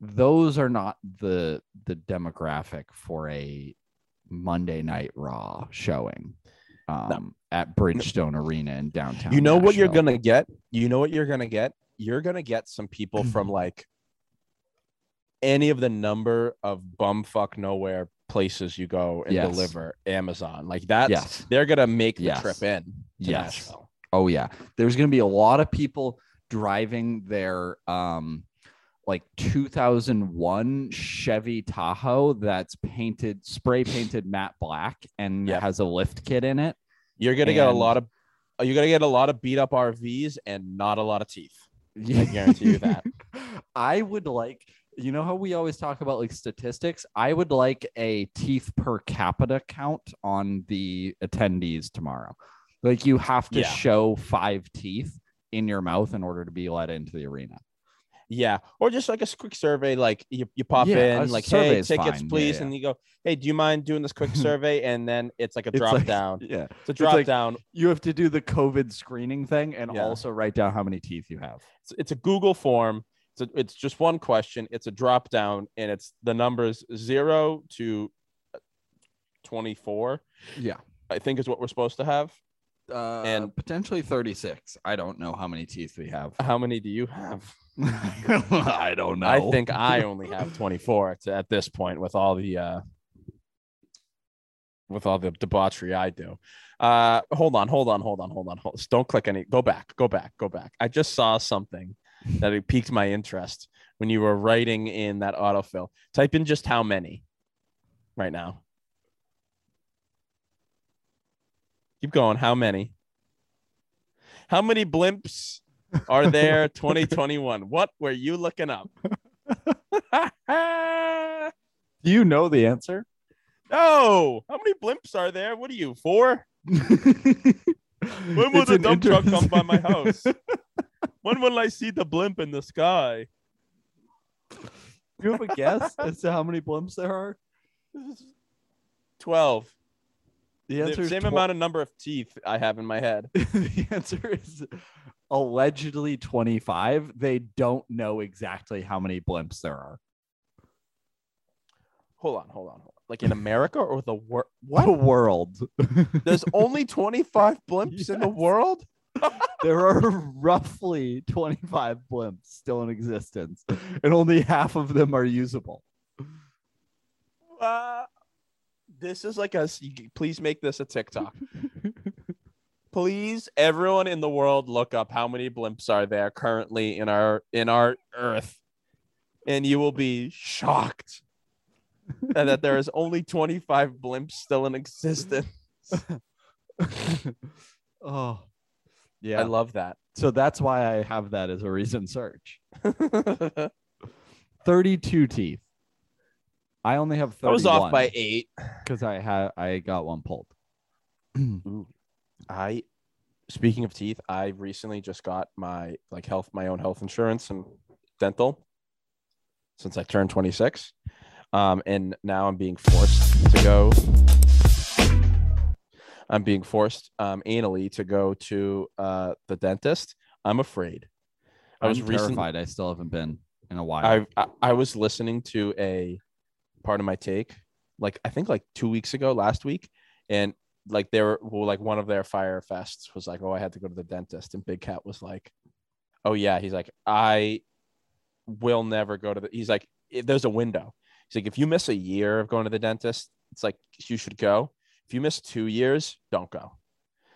Speaker 4: those are not the the demographic for a Monday Night Raw showing um, at Bridgestone Arena in downtown.
Speaker 2: You know what you're gonna get? You know what you're gonna get? You're gonna get some people from [clears throat] like any of the number of bumfuck nowhere places you go and
Speaker 4: Yes.
Speaker 2: deliver Amazon. Like that's
Speaker 4: Yes.
Speaker 2: they're gonna make the
Speaker 4: Yes.
Speaker 2: trip in
Speaker 4: Yes.
Speaker 2: Nashville.
Speaker 4: Oh yeah. There's going to be a lot of people driving their um like 2001 Chevy Tahoe that's painted spray painted matte black and
Speaker 2: Yeah.
Speaker 4: has a lift kit in it.
Speaker 2: You're gonna get a lot of you're gonna get a lot of beat up RVs and not a lot of teeth. I guarantee you that. [laughs]
Speaker 4: I would like you know how we always talk about like statistics? I would like a teeth per capita count on the attendees tomorrow. Like you have to
Speaker 2: Yeah.
Speaker 4: show 5 teeth in your mouth in order to be let into the arena.
Speaker 2: Yeah, or just like a quick survey, like you, you pop
Speaker 4: Yeah,
Speaker 2: in, like, hey, tickets,
Speaker 4: fine.
Speaker 2: Please,
Speaker 4: yeah.
Speaker 2: and you go, hey, do you mind doing this quick [laughs] survey? And then it's like a
Speaker 4: It's
Speaker 2: drop
Speaker 4: like-
Speaker 2: down.
Speaker 4: Yeah.
Speaker 2: It's a drop
Speaker 4: like-
Speaker 2: down.
Speaker 4: You have to do the COVID screening thing and
Speaker 2: Yeah.
Speaker 4: also write down how many teeth you have.
Speaker 2: It's, it's a Google form. It's a, it's just one question. It's a drop down, and it's the numbers zero to twenty four.
Speaker 4: Yeah.
Speaker 2: I think is what we're supposed to have.
Speaker 4: Uh,
Speaker 2: And-
Speaker 4: and potentially 36. I don't know how many teeth we have.
Speaker 2: How many do you have? [laughs]
Speaker 4: I don't know.
Speaker 2: I think I [laughs] only have twenty four at this point with all the uh with all the debauchery I do. Uh hold on, hold on, hold on, hold on. Hold, don't click any. Go back, go back, go back. I just saw something that it piqued my interest when you were writing in that autofill. Type in just how many right now. Keep going. How many? How many blimps are [laughs] there 2021? What were you looking up? [laughs]
Speaker 4: Do you know the answer?
Speaker 2: no. How many blimps are there? What are you, four? [laughs]
Speaker 4: when
Speaker 2: will the dump truck come by my house? When will I see the blimp in the sky?
Speaker 4: Do you have a guess as to how many blimps there are?
Speaker 2: 12.
Speaker 4: The answer is the
Speaker 2: same
Speaker 4: tw-
Speaker 2: amount of number of teeth I have in my head.
Speaker 4: the answer is allegedly 25. They don't know exactly how many blimps there are.
Speaker 2: Hold on, hold on, hold on. Like in America or the world?
Speaker 4: The
Speaker 2: What?
Speaker 4: world.
Speaker 2: There's only 25 blimps in the world? [laughs]
Speaker 4: there are roughly 25 blimps still in existence, and only half of them are usable.
Speaker 2: Uh, this is like a. Please make this a TikTok. [laughs] please everyone in the world look up how many blimps are there currently in our in our earth and you will be shocked that there is only 25 blimps still in existence [laughs]
Speaker 4: oh, yeah.
Speaker 2: I love that.
Speaker 4: so that's why I have that as a recent search. [laughs] 32 teeth. I only have 31
Speaker 2: I was off by eight.
Speaker 4: because I had I got one pulled. [clears throat]
Speaker 2: I, speaking of teeth, I recently just got my like health, my own health insurance and dental since I turned 26. Um, and now I'm being forced to go. I'm being forced um, anally to go to uh, the dentist. I'm afraid. I was recent-
Speaker 4: terrified. I still haven't been in a while.
Speaker 2: I, I I was listening to a Pardon My Take, like I think like two weeks ago, last week, and like they were well, like one of their fire fests was like, oh, I had to go to the dentist, and Big Cat was like, oh yeah, he's like, I will never go to the. He's like, "If there's a window. He's like, if you miss a year of going to the dentist, it's like you should go. If you miss two years, don't go,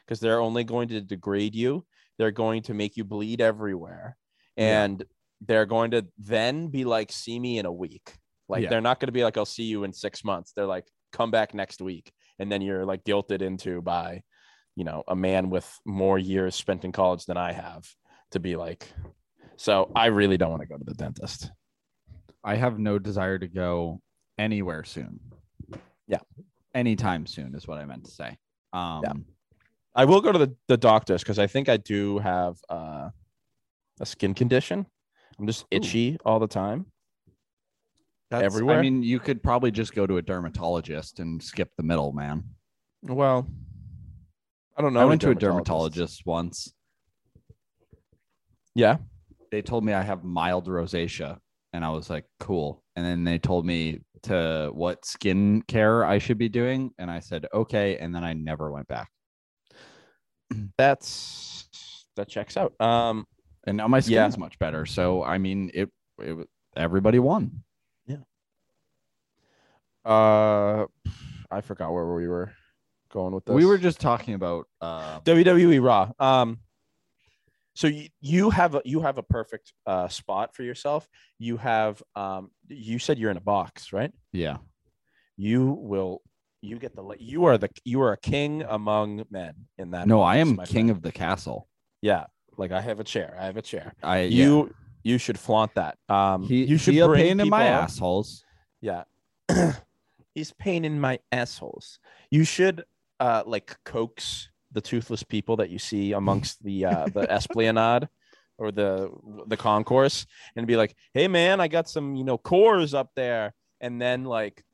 Speaker 2: because they're only going to degrade you. They're going to make you bleed everywhere,
Speaker 4: Yeah.
Speaker 2: and they're going to then be like, see me in a week. Like
Speaker 4: Yeah.
Speaker 2: they're not going to be like, I'll see you in six months. They're like, come back next week, and then you're like guilted into by, you know, a man with more years spent in college than I have to be like. So I really don't want to go to the dentist.
Speaker 4: I have no desire to go anywhere soon.
Speaker 2: Yeah.
Speaker 4: Anytime soon is what I meant to say. Um
Speaker 2: Yeah. I will go to the, the doctors because I think I do have uh, a skin condition. I'm just itchy all the time.
Speaker 4: That's-
Speaker 2: everywhere?
Speaker 4: I mean, you could probably just go to a dermatologist and skip the middle, man.
Speaker 2: Well, I don't know.
Speaker 4: I went to a dermatologist once.
Speaker 2: Yeah.
Speaker 4: They told me I have mild rosacea, and I was like, cool. And then they told me to what skin care I should be doing, and I said okay, and then I never went back. [clears throat]
Speaker 2: That's that checks out. Um,
Speaker 4: And now my
Speaker 2: Yeah.
Speaker 4: skin's much better. So I mean, it, it everybody won.
Speaker 2: Uh, I forgot where we were going with this.
Speaker 4: We were just talking about uh,
Speaker 2: WWE Raw. Um, so you, you have a you have a perfect uh spot for yourself. You have um you said you're in a box, right?
Speaker 4: yeah.
Speaker 2: You will you get the you are the you are a king among men in that.
Speaker 4: No, I am king
Speaker 2: friend.
Speaker 4: of the castle.
Speaker 2: yeah. Like I have a chair. I have a chair.
Speaker 4: I yeah.
Speaker 2: You you should flaunt that. Um,
Speaker 4: he
Speaker 2: you should
Speaker 4: he a
Speaker 2: bring
Speaker 4: pain in my
Speaker 2: people
Speaker 4: assholes.
Speaker 2: Yeah. [clears throat] [clears throat] He's pain in my assholes. You should uh like coax the toothless people that you see amongst the uh the [laughs] esplanade or the the concourse and be like, "Hey man, I got some, you know, cores up there." And then like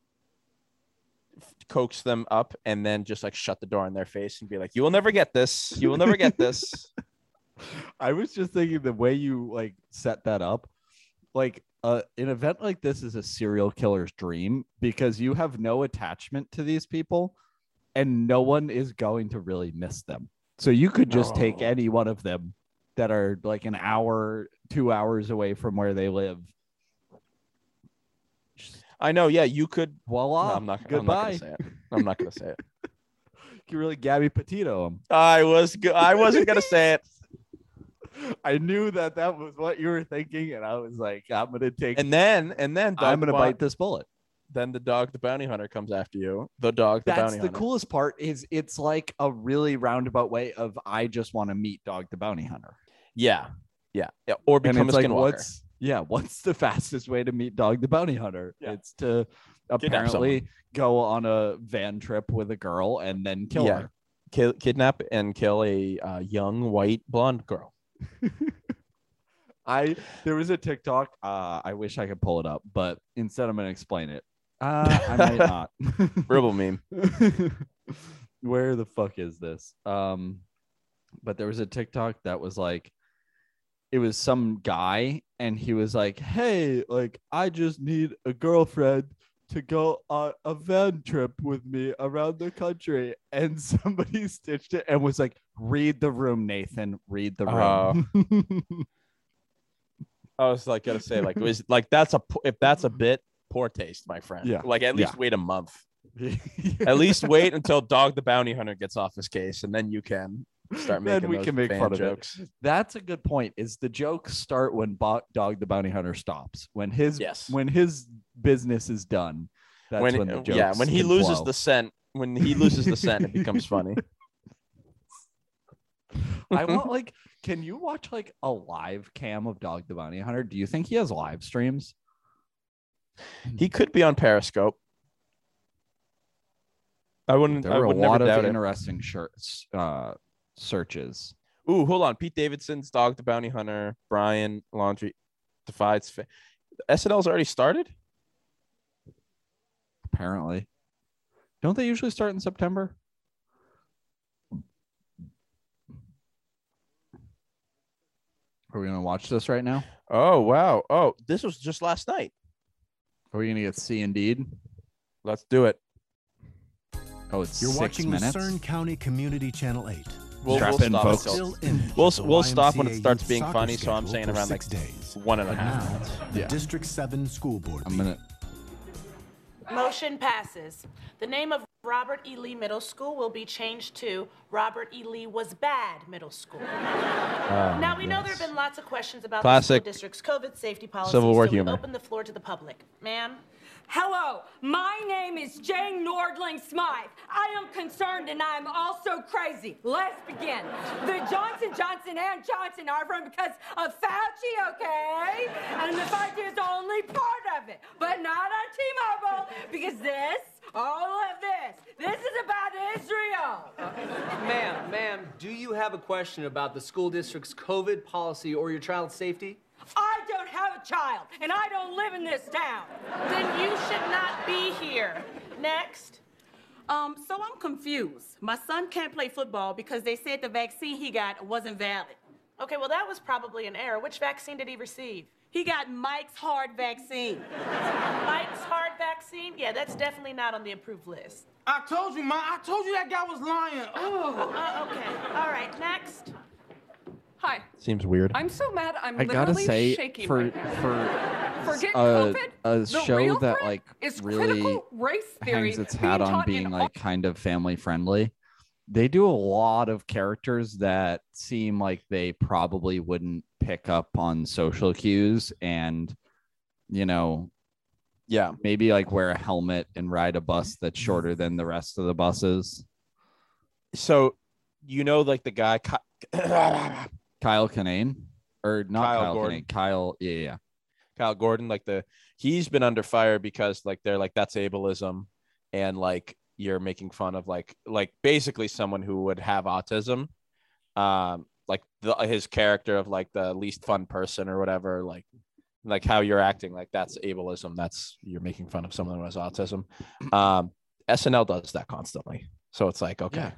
Speaker 2: coax them up and then just like shut the door in their face and be like, "You will never get this. You will never get this." [laughs]
Speaker 4: I was just thinking the way you like set that up, like uh, an event like this is a serial killer's dream because you have no attachment to these people, and no one is going to really miss them. So you could just take any one of them that are like an hour, two hours away from where they live.
Speaker 2: I know, yeah, you could
Speaker 4: voila!
Speaker 2: no, I'm not, I'm not
Speaker 4: goodbye.
Speaker 2: gonna say it. I'm not gonna say it. [laughs]
Speaker 4: you really Gabby Petito him.
Speaker 2: I was go- I wasn't gonna say it.
Speaker 4: I knew that that was what you were thinking, and I was like, I'm gonna take.
Speaker 2: And then and then dog
Speaker 4: I'm gonna bite this bullet.
Speaker 2: then the dog the bounty hunter comes after you. The dog the bounty.
Speaker 4: That's
Speaker 2: bounty
Speaker 4: the
Speaker 2: hunter.
Speaker 4: coolest part. Is it's like a really roundabout way of I just want to meet Dog the Bounty Hunter.
Speaker 2: Yeah. Yeah. Yeah. Or
Speaker 4: And
Speaker 2: become a
Speaker 4: like,
Speaker 2: skinwalker.
Speaker 4: what's yeah, what's the fastest way to meet Dog the Bounty Hunter?
Speaker 2: Yeah.
Speaker 4: It's to apparently go on a van trip with a girl and then kill
Speaker 2: Yeah.
Speaker 4: her.
Speaker 2: Kill, kidnap and kill a uh, young white blonde girl. [laughs]
Speaker 4: I there was a TikTok. Uh, I wish I could pull it up, but instead I'm gonna explain it. Uh, I might [laughs] not.
Speaker 2: Ribble meme. [laughs]
Speaker 4: Where the fuck is this? Um, but there was a TikTok that was like, it was some guy, and he was like, "Hey, like, I just need a girlfriend to go on a van trip with me around the country." And somebody stitched it and was like, "Read the room, Nathan. Read the room."
Speaker 2: Uh, [laughs] I was like gonna say like it was like that's a if that's a bit poor taste, my friend.
Speaker 4: Yeah.
Speaker 2: Like at least
Speaker 4: Yeah.
Speaker 2: wait a month. [laughs] At least wait until Dog the Bounty Hunter gets off his case, and then you can start making
Speaker 4: then we
Speaker 2: those
Speaker 4: can make
Speaker 2: fan
Speaker 4: fun
Speaker 2: jokes.
Speaker 4: of it. That's a good point. Is the jokes start when Bo- Dog the Bounty Hunter stops? When his
Speaker 2: Yes.
Speaker 4: when his business is done. That's when,
Speaker 2: when,
Speaker 4: the
Speaker 2: yeah, when he loses
Speaker 4: flow.
Speaker 2: the scent, when he loses the scent, it becomes [laughs] funny.
Speaker 4: I [laughs] want like, can you watch like a live cam of Dog the Bounty Hunter? Do you think he has live streams?
Speaker 2: He could be on Periscope. I wouldn't.
Speaker 4: There
Speaker 2: I
Speaker 4: were a
Speaker 2: would never
Speaker 4: lot of interesting shirts, uh, searches.
Speaker 2: Ooh, hold on. Pete Davidson's Dog the Bounty Hunter. Brian Laundrie divides. Fa- SNL's already started.
Speaker 4: Apparently, don't they usually start in September? Are we gonna watch this right now?
Speaker 2: Oh wow. Oh, this was just last night.
Speaker 4: Are we gonna get C Indeed?
Speaker 2: Let's do it.
Speaker 4: Oh, it's
Speaker 5: You're
Speaker 4: six
Speaker 5: watching
Speaker 4: minutes.
Speaker 5: Cern County Community Channel 8.
Speaker 2: We'll, we'll
Speaker 4: in,
Speaker 2: stop
Speaker 4: folks.
Speaker 5: Still in
Speaker 2: We'll-
Speaker 5: the
Speaker 2: we'll stop when it starts being funny, so I'm saying
Speaker 5: for
Speaker 2: around, like,
Speaker 5: six days.
Speaker 2: one and a
Speaker 5: But
Speaker 2: half
Speaker 5: now. The
Speaker 4: Yeah.
Speaker 5: District 7 school board
Speaker 4: I'm gonna.
Speaker 6: Motion passes. The name of Robert E. Lee Middle School will be changed to Robert E. Lee Was Bad Middle School. Ah, now, we know there have been lots of questions about
Speaker 2: Classic
Speaker 6: the school district's COVID safety policy,
Speaker 2: Civil War
Speaker 6: so
Speaker 2: humor.
Speaker 6: open the floor to the public. Ma'am?
Speaker 7: Hello, my name is Jane Nordling Smythe. I am concerned and I am also crazy. Let's begin. The Johnson Johnson and Johnson are from because of Fauci, okay? And the Fauci is only part of it, but not on T-Mobile because this, all of this, this is about Israel.
Speaker 8: Ma'am, ma'am, do you have a question about the school district's COVID policy or your child's safety?
Speaker 7: I don't have a child and I don't live in this town.
Speaker 6: Then you should not be here. Next.
Speaker 9: Um, so I'm confused. My son can't play football because they said the vaccine he got wasn't valid.
Speaker 6: Okay, well, that was probably an error. Which vaccine did he receive?
Speaker 9: He got Mike's hard vaccine.
Speaker 6: Mike's heart vaccine? Yeah, that's definitely not on the approved list.
Speaker 10: I told you, Ma. I told you that guy was lying. Oh.
Speaker 6: Uh, okay. All right, next.
Speaker 11: Hi.
Speaker 2: Seems weird.
Speaker 11: I'm so mad. I'm
Speaker 4: I gotta
Speaker 11: literally
Speaker 4: say,
Speaker 11: shaking
Speaker 4: for
Speaker 11: right now.
Speaker 4: for
Speaker 11: Forget
Speaker 4: a,
Speaker 11: COVID.
Speaker 4: a
Speaker 11: the
Speaker 4: show
Speaker 11: real
Speaker 4: that
Speaker 11: threat
Speaker 4: like
Speaker 11: is
Speaker 4: really
Speaker 11: critical race theory
Speaker 4: hangs its
Speaker 11: being
Speaker 4: hat on
Speaker 11: taught
Speaker 4: being
Speaker 11: in
Speaker 4: like kind of family friendly. They do a lot of characters that seem like they probably wouldn't pick up on social cues and you know
Speaker 2: Yeah.
Speaker 4: maybe like wear a helmet and ride a bus that's shorter than the rest of the buses.
Speaker 2: So, you know, like the guy. Ky- [clears throat] [laughs]
Speaker 4: Kyle Kinane or not
Speaker 2: Kyle
Speaker 4: Kyle,
Speaker 2: Gordon.
Speaker 4: Kinane, Kyle yeah yeah
Speaker 2: Kyle Gordon, like the he's been under fire because like they're like that's ableism, and like you're making fun of like like basically someone who would have autism, um, like the, his character of like the least fun person or whatever, like like how you're acting, like that's ableism. That's you're making fun of someone who has autism. Um, SNL does that constantly, so it's like okay.
Speaker 4: Yeah.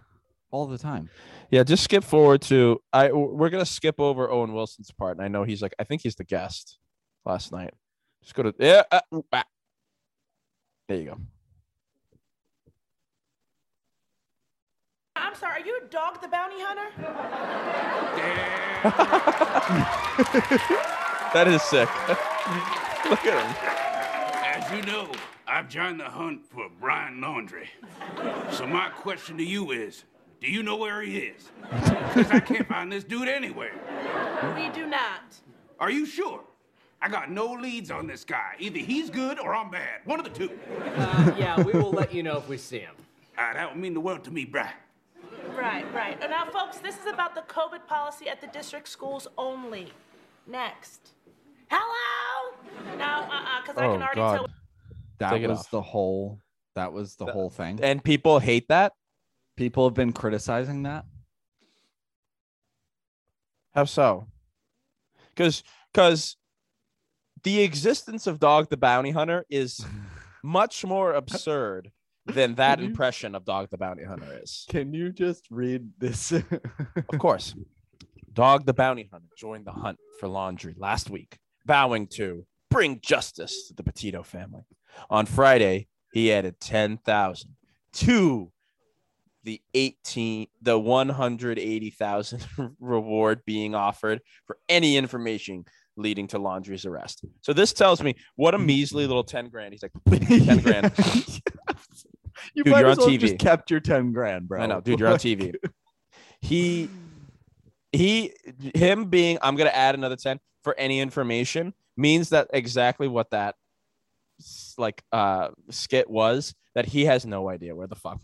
Speaker 4: All the time.
Speaker 2: Yeah, just skip forward to I. We're gonna skip over Owen Wilson's part, and I know he's like I think he's the guest last night. Just go to yeah. Uh, ah. There you go.
Speaker 6: I'm sorry, are you a dog the bounty hunter? [laughs]
Speaker 2: That is sick. [laughs] Look at him.
Speaker 12: As you know, I've joined the hunt for Brian Laundrie. So my question to you is, do you know where he is? [laughs] Because I can't find this dude anywhere.
Speaker 6: We do not.
Speaker 12: Are you sure? I got no leads on this guy. Either he's good or I'm bad. One of the two.
Speaker 8: Uh, yeah, we will let you know if we see him.
Speaker 12: Ah, that would mean the world to me, Brian.
Speaker 6: Right, right. And now, folks, this is about the COVID policy at the district schools only. Next. Hello? No, uh-uh, because I
Speaker 2: Oh
Speaker 6: can already
Speaker 2: God.
Speaker 6: tell.
Speaker 4: That
Speaker 2: Take it
Speaker 4: was
Speaker 2: off.
Speaker 4: the whole that was the
Speaker 2: That-
Speaker 4: whole thing.
Speaker 2: And people hate that.
Speaker 4: People have been criticizing that.
Speaker 2: How so? Because because the existence of Dog the Bounty Hunter is [laughs] much more absurd than that impression of Dog the Bounty Hunter is.
Speaker 4: Can you just read this?
Speaker 2: Of course. Dog the Bounty Hunter joined the hunt for Laundrie last week, vowing to bring justice to the Petito family. On Friday, he added 10,000 to the 18 the 180,000 [laughs] reward being offered for any information leading to Laundrie's arrest. So this tells me what a measly little 10 grand. He's like 10 [laughs] grand. [laughs]
Speaker 4: you
Speaker 2: Dude,
Speaker 4: might
Speaker 2: you're
Speaker 4: as
Speaker 2: on TV.
Speaker 4: just kept your 10 grand, bro.
Speaker 2: I know, dude, you're on TV. He he him being I'm gonna add another 10 for any information means that exactly what that like uh skit was that he has no idea where the fuck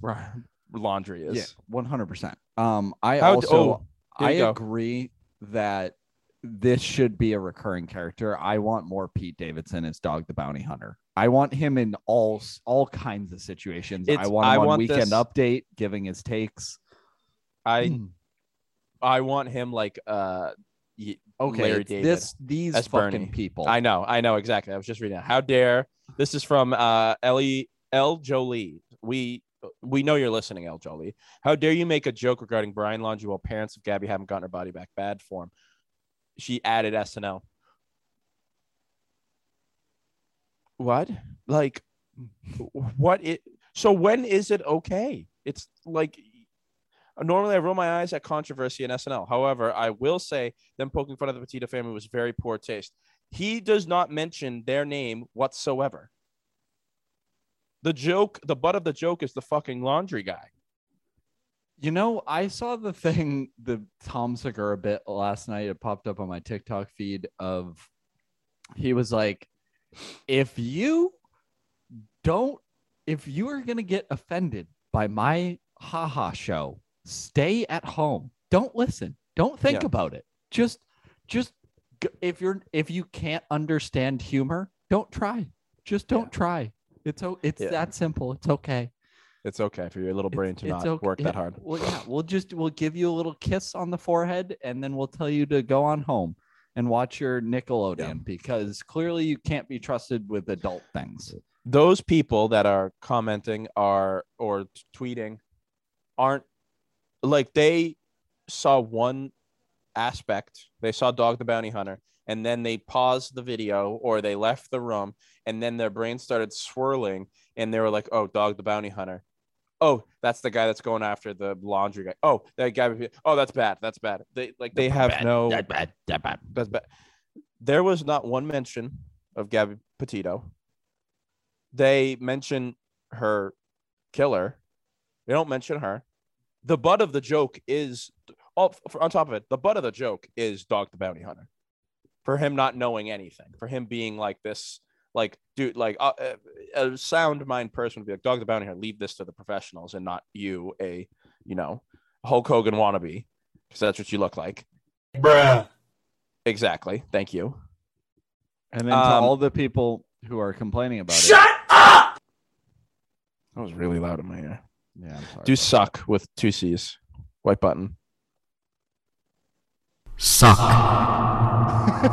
Speaker 2: Laundrie is.
Speaker 4: Yeah, 100%. Um I
Speaker 2: How-
Speaker 4: also
Speaker 2: oh.
Speaker 4: I
Speaker 2: go.
Speaker 4: agree that this should be a recurring character. I want more Pete Davidson as Dog the Bounty Hunter. I want him in all all kinds of situations. I want him
Speaker 2: I
Speaker 4: on
Speaker 2: want
Speaker 4: Weekend
Speaker 2: this-
Speaker 4: Update giving his takes.
Speaker 2: I
Speaker 4: Hmm.
Speaker 2: I want him like uh
Speaker 4: Okay,
Speaker 2: Larry David
Speaker 4: this these
Speaker 2: as
Speaker 4: fucking
Speaker 2: Bernie.
Speaker 4: people.
Speaker 2: I know, I know exactly. I was just reading. It. How dare this is from uh Ellie L Jolie. We we know you're listening, El Jolie. How dare you make a joke regarding Brian Laundrie while parents of Gabby haven't gotten her body back? Bad form. She added SNL. What? Like what it so when is it okay? It's like normally I roll my eyes at controversy in SNL. However, I will say them poking fun of the Petito family was very poor taste. He does not mention their name whatsoever. The joke, the butt of the joke is the fucking Laundrie guy.
Speaker 4: You know, I saw the thing, the Tom Segura bit last night. It popped up on my TikTok feed of he was like, if you don't, if you are going to get offended by my haha show, stay at home. Don't listen. Don't think
Speaker 2: Yeah.
Speaker 4: about it. Just, just if you're, if you can't understand humor, don't try. Just don't try. It's, o- it's
Speaker 2: Yeah.
Speaker 4: that simple. It's okay.
Speaker 2: It's okay for your little brain to
Speaker 4: It's
Speaker 2: not
Speaker 4: okay-
Speaker 2: work that hard.
Speaker 4: Well, yeah, [laughs] we'll just we'll give you a little kiss on the forehead, and then we'll tell you to go on home and watch your Nickelodeon because clearly you can't be trusted with adult things.
Speaker 2: Those people that are commenting are or t- tweeting aren't like they saw one aspect. They saw Dog the Bounty Hunter and then they paused the video or they left the room and then their brain started swirling and they were like, "Oh, Dog the Bounty Hunter." Oh, that's the guy that's going after the Laundrie guy. Oh, that guy. Oh, that's bad. That's bad. They like they have
Speaker 4: bad,
Speaker 2: no.
Speaker 4: that bad, that bad.
Speaker 2: That's bad. There was not one mention of Gabby Petito. They mention her killer. They don't mention her. The butt of the joke is oh, on top of it. The butt of the joke is Dog the Bounty Hunter. For him not knowing anything, for him being like this, like dude, like uh, uh, a sound mind person would be like, Dog the Bounty Hunter, leave this to the professionals and not you, a you know Hulk Hogan wannabe, because that's what you look like.
Speaker 1: Bruh.
Speaker 2: Exactly. Thank you.
Speaker 4: And then to
Speaker 2: Um,
Speaker 4: all the people who are complaining about
Speaker 1: Shut
Speaker 4: it, Shut
Speaker 1: up!
Speaker 2: That was really loud in my ear.
Speaker 4: yeah, I'm sorry.
Speaker 2: Do suck with two C's. White button.
Speaker 1: Suck. [laughs]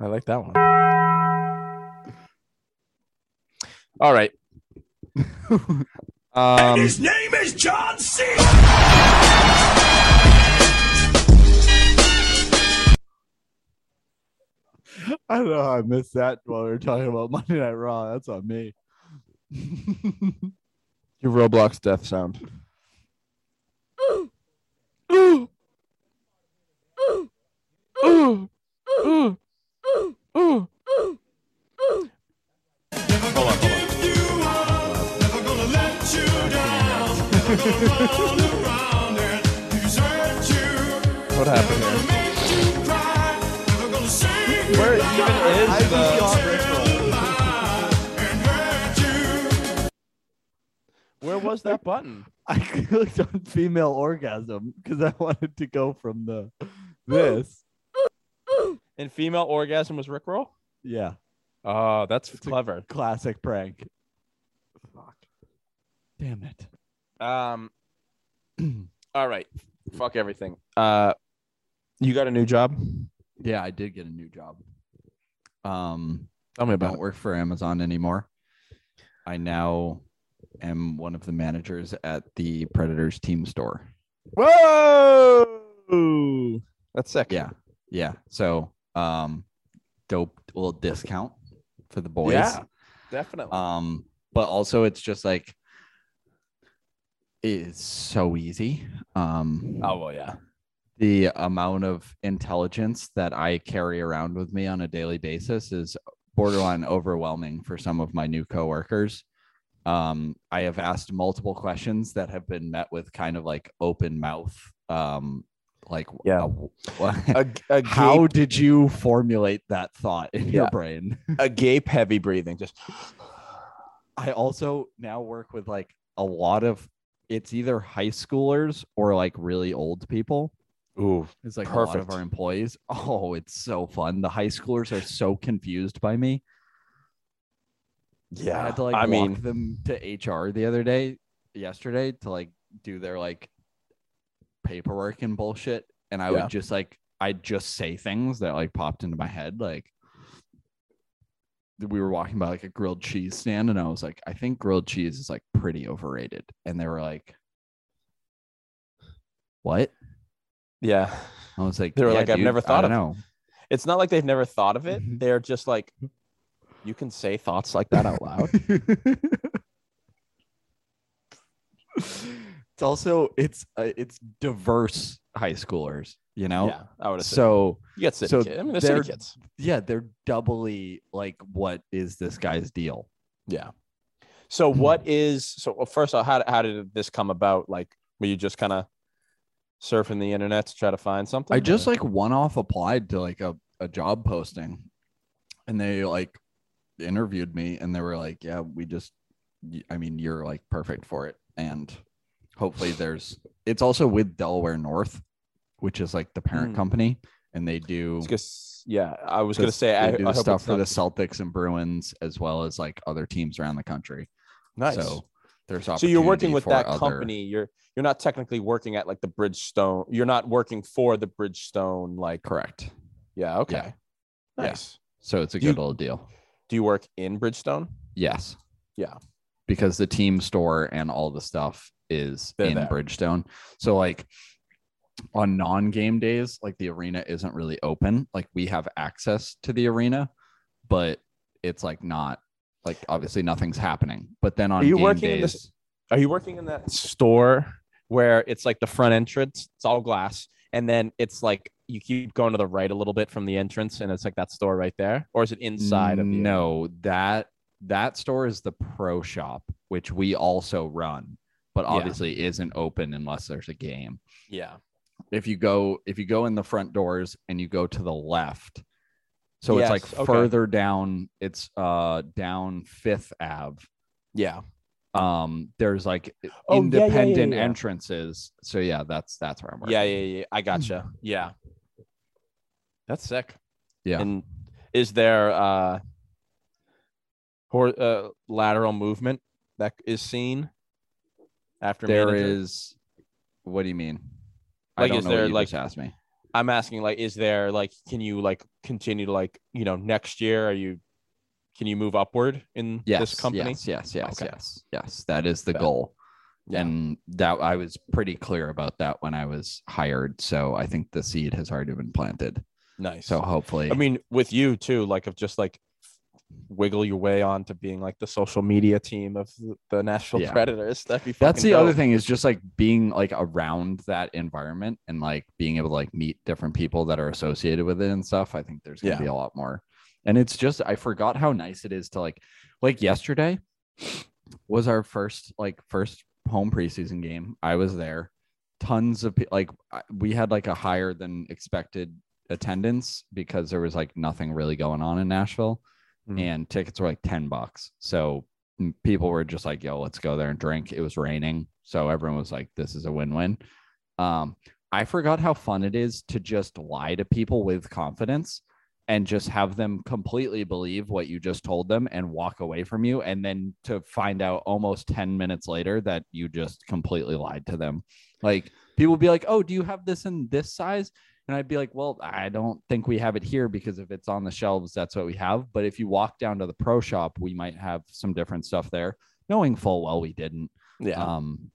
Speaker 2: I like that one. All right. [laughs] um,
Speaker 1: His name is John C.
Speaker 4: I don't know how I missed that while we were talking about Monday Night Raw. That's on me. [laughs]
Speaker 2: your Roblox death sound. [gasps] What happened here? Where even is the? Where was that button? [laughs]
Speaker 4: I clicked on female orgasm because I wanted to go from the this.
Speaker 2: And female orgasm was Rickroll.
Speaker 4: Yeah,
Speaker 2: Oh, that's
Speaker 4: a-
Speaker 2: clever.
Speaker 4: classic prank. Fuck. Damn it.
Speaker 2: Um. [clears throat] all right. Fuck everything. Uh, you got a new job?
Speaker 4: Yeah, I did get a new job. Um,
Speaker 2: Tell me
Speaker 4: I don't
Speaker 2: it.
Speaker 4: work for Amazon anymore. I now am one of the managers at the Predators team store.
Speaker 2: Whoa! That's sick.
Speaker 4: Yeah, yeah. So, um, dope little discount for the boys.
Speaker 2: Yeah, definitely.
Speaker 4: Um, but also it's just like it's so easy. Um,
Speaker 2: oh well, yeah.
Speaker 4: the amount of intelligence that I carry around with me on a daily basis is borderline overwhelming for some of my new coworkers. Um, I have asked multiple questions that have been met with kind of like open mouth. Um, like,
Speaker 2: Yeah. A, [laughs] a [laughs]
Speaker 4: how did you formulate that thought in your brain? [laughs]
Speaker 2: a gape heavy breathing. Just [sighs]
Speaker 4: I also now work with like a lot of it's either high schoolers or like really old people.
Speaker 2: Ooh,
Speaker 4: It's like a lot of our employees. Oh, it's so fun. The high schoolers are so confused by me. Yeah, I
Speaker 2: Yeah,
Speaker 4: had to like
Speaker 2: I
Speaker 4: walk
Speaker 2: mean,
Speaker 4: them to HR the other day, yesterday, to like do their like paperwork and bullshit. And I
Speaker 2: Yeah.
Speaker 4: would just like I'd just say things that like popped into my head. Like we were walking by like a grilled cheese stand, and I was like, I think grilled cheese is like pretty overrated. And they were like, What?
Speaker 2: yeah.
Speaker 4: I was like,
Speaker 2: They were
Speaker 4: "Yeah,
Speaker 2: like, I've
Speaker 4: dude,
Speaker 2: never
Speaker 4: I
Speaker 2: thought
Speaker 4: don't
Speaker 2: of it." It's not like they've never thought of it. Mm-hmm. They're just like, you can say thoughts like that out loud. [laughs] [laughs]
Speaker 4: it's also it's uh, it's diverse high schoolers, you know.
Speaker 2: Yeah, I would.
Speaker 4: So
Speaker 2: You get city
Speaker 4: so
Speaker 2: kids. I mean, they're
Speaker 4: they're
Speaker 2: kids.
Speaker 4: yeah, they're doubly like, what is this guy's deal?
Speaker 2: Yeah. So what is so well, first off, how how did this come about? Like, were you just kind of surfing the internet to try to find something?
Speaker 4: I just
Speaker 2: or-
Speaker 4: like one off applied to like a, a job posting and they like interviewed me and they were like, Yeah, we just i mean, you're like perfect for it. And hopefully there's it's also with Delaware North, which is like the parent
Speaker 2: Mm.
Speaker 4: company, and they do
Speaker 2: yeah, I was gonna say I,
Speaker 4: do
Speaker 2: I
Speaker 4: the stuff for the Celtics and Bruins as well as like other teams around the country.
Speaker 2: Nice.
Speaker 4: So there's
Speaker 2: so you're working with that
Speaker 4: other-
Speaker 2: company. You're you're not technically working at like the Bridgestone. You're not working for the Bridgestone. Like,
Speaker 4: correct.
Speaker 2: yeah, okay,
Speaker 4: Yeah.
Speaker 2: nice.
Speaker 4: So it's a
Speaker 2: Do you-
Speaker 4: good little deal.
Speaker 2: Do you work in Bridgestone?
Speaker 4: Yes.
Speaker 2: Yeah.
Speaker 4: because the team store and all the stuff is
Speaker 2: They're
Speaker 4: in
Speaker 2: there.
Speaker 4: Bridgestone. So like on non-game days, like the arena isn't really open. Like we have access to the arena, but it's like not like obviously nothing's happening. But then on
Speaker 2: Are you
Speaker 4: game
Speaker 2: working in
Speaker 4: days,
Speaker 2: this? Are you working in that store where it's like the front entrance? It's all glass, and then it's like you keep going to the right a little bit from the entrance, and it's like that store right there, or is it inside of the?
Speaker 4: no, that that store is the pro shop, which we also run, but
Speaker 2: Yeah.
Speaker 4: obviously isn't open unless there's a game.
Speaker 2: Yeah.
Speaker 4: if you go if you go in the front doors and you go to the left so it's like
Speaker 2: okay.
Speaker 4: further down it's uh down fifth ave
Speaker 2: Yeah.
Speaker 4: um there's like
Speaker 2: Oh, yeah, yeah, yeah,
Speaker 4: independent
Speaker 2: yeah.
Speaker 4: entrances so yeah that's that's where i'm working
Speaker 2: Yeah, yeah, yeah. I gotcha. Yeah. That's sick.
Speaker 4: Yeah.
Speaker 2: And is there uh, hor- uh lateral movement that is seen after
Speaker 4: there
Speaker 2: manager?
Speaker 4: is what do you mean
Speaker 2: Like,
Speaker 4: i don't
Speaker 2: is
Speaker 4: know
Speaker 2: there like
Speaker 4: just asked me
Speaker 2: I'm asking like is there like can you like continue to like you know next year are you can you move upward in
Speaker 4: yes
Speaker 2: this company?
Speaker 4: yes yes yes
Speaker 2: Okay.
Speaker 4: yes yes that is the
Speaker 2: Bet.
Speaker 4: goal
Speaker 2: Yeah.
Speaker 4: and that i was pretty clear about that when i was hired so i think the seed has already been planted
Speaker 2: Nice.
Speaker 4: so hopefully
Speaker 2: I mean, with you too, like of just like wiggle your way on to being like the social media team of the- Nashville
Speaker 4: Yeah.
Speaker 2: Predators. That'd be
Speaker 4: that's the other thing is just like being like around that environment and like being able to like meet different people that are associated with it and stuff i think there's gonna
Speaker 2: Yeah.
Speaker 4: be a lot more and it's just i forgot how nice it is to like like yesterday was our first like first home preseason game i was there tons of like we had like a higher than expected attendance because there was like nothing really going on in nashville
Speaker 2: Mhm.
Speaker 4: and tickets were like 10 bucks. So mm, people were just like yo let's go there and drink. It was raining so everyone was like this is a win-win. Um i forgot how fun it is to just lie to people with confidence and just have them completely believe what you just told them and walk away from you and then to find out almost 10 minutes later that you just completely lied to them. Like people be like oh do you have this in this size and I'd be like, well, I don't think we have it here because if it's on the shelves, that's what we have. But if you walk down to the pro shop, we might have some different stuff there, knowing full well we didn't.
Speaker 2: Yeah.
Speaker 4: Um,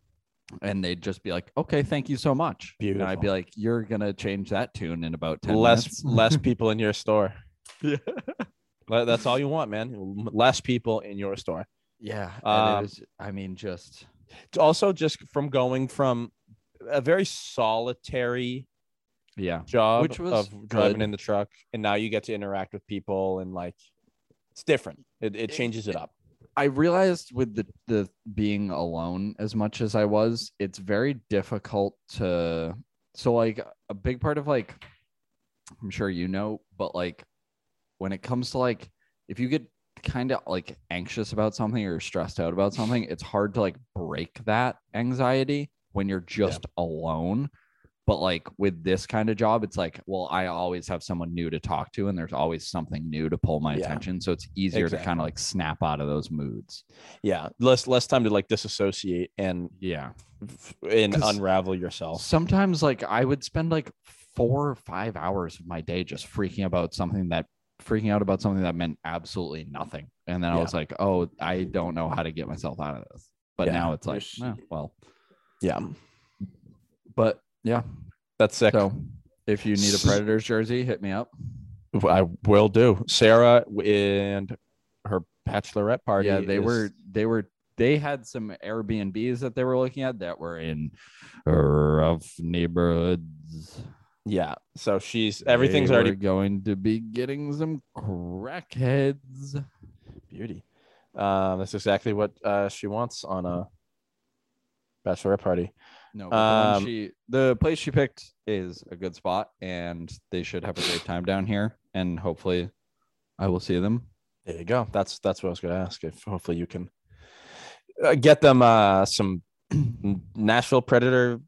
Speaker 4: and they'd just be like, okay, thank you so much. And I'd be like, you're gonna change that tune in about 10
Speaker 2: less
Speaker 4: minutes.
Speaker 2: less [laughs] people in your store.
Speaker 4: Yeah.
Speaker 2: That's all you want, man. Less people in your store.
Speaker 4: yeah. and
Speaker 2: Um,
Speaker 4: it was, I mean, just
Speaker 2: It's Also, just from going from a very solitary
Speaker 4: yeah.
Speaker 2: job
Speaker 4: Which was
Speaker 2: of driving
Speaker 4: good.
Speaker 2: in the truck, and now you get to interact with people, and like it's different. It, it changes it up.
Speaker 4: I realized with the the being alone as much as I was, it's very difficult to so like a big part of like I'm sure you know, but like when it comes to like if you get kind of like anxious about something or stressed out about something, it's hard to like break that anxiety when you're just alone. But like with this kind of job, it's like, well, I always have someone new to talk to, and there's always something new to pull my
Speaker 2: Yeah.
Speaker 4: attention. So it's easier to kind of like snap out of those moods.
Speaker 2: Yeah, less less time to like disassociate and
Speaker 4: Yeah.
Speaker 2: and unravel yourself.
Speaker 4: Sometimes like I would spend like four or five hours of my day just freaking about something that freaking out about something that meant absolutely nothing. And then I was like, oh, I don't know how to get myself out of this. But
Speaker 2: Yeah,
Speaker 4: now it's like, eh, well,
Speaker 2: Yeah,
Speaker 4: but yeah.
Speaker 2: that's sick.
Speaker 4: So if you need a Predators jersey, hit me up.
Speaker 2: I will do. Sarah and her bachelorette party.
Speaker 4: yeah, they
Speaker 2: is-
Speaker 4: were they were they had some Airbnbs that they were looking at that were in rough neighborhoods.
Speaker 2: Yeah, so she's everything's already
Speaker 4: going to be getting some crackheads.
Speaker 2: beauty. Um, that's exactly what uh, she wants on a bachelorette party.
Speaker 4: No, the,
Speaker 2: Um,
Speaker 4: she, the place she picked is a good spot, and they should have a great time down here. And hopefully, I will see them.
Speaker 2: There you go. That's that's what I was going to ask. If hopefully you can uh, get them uh, some [clears throat] Nashville Predator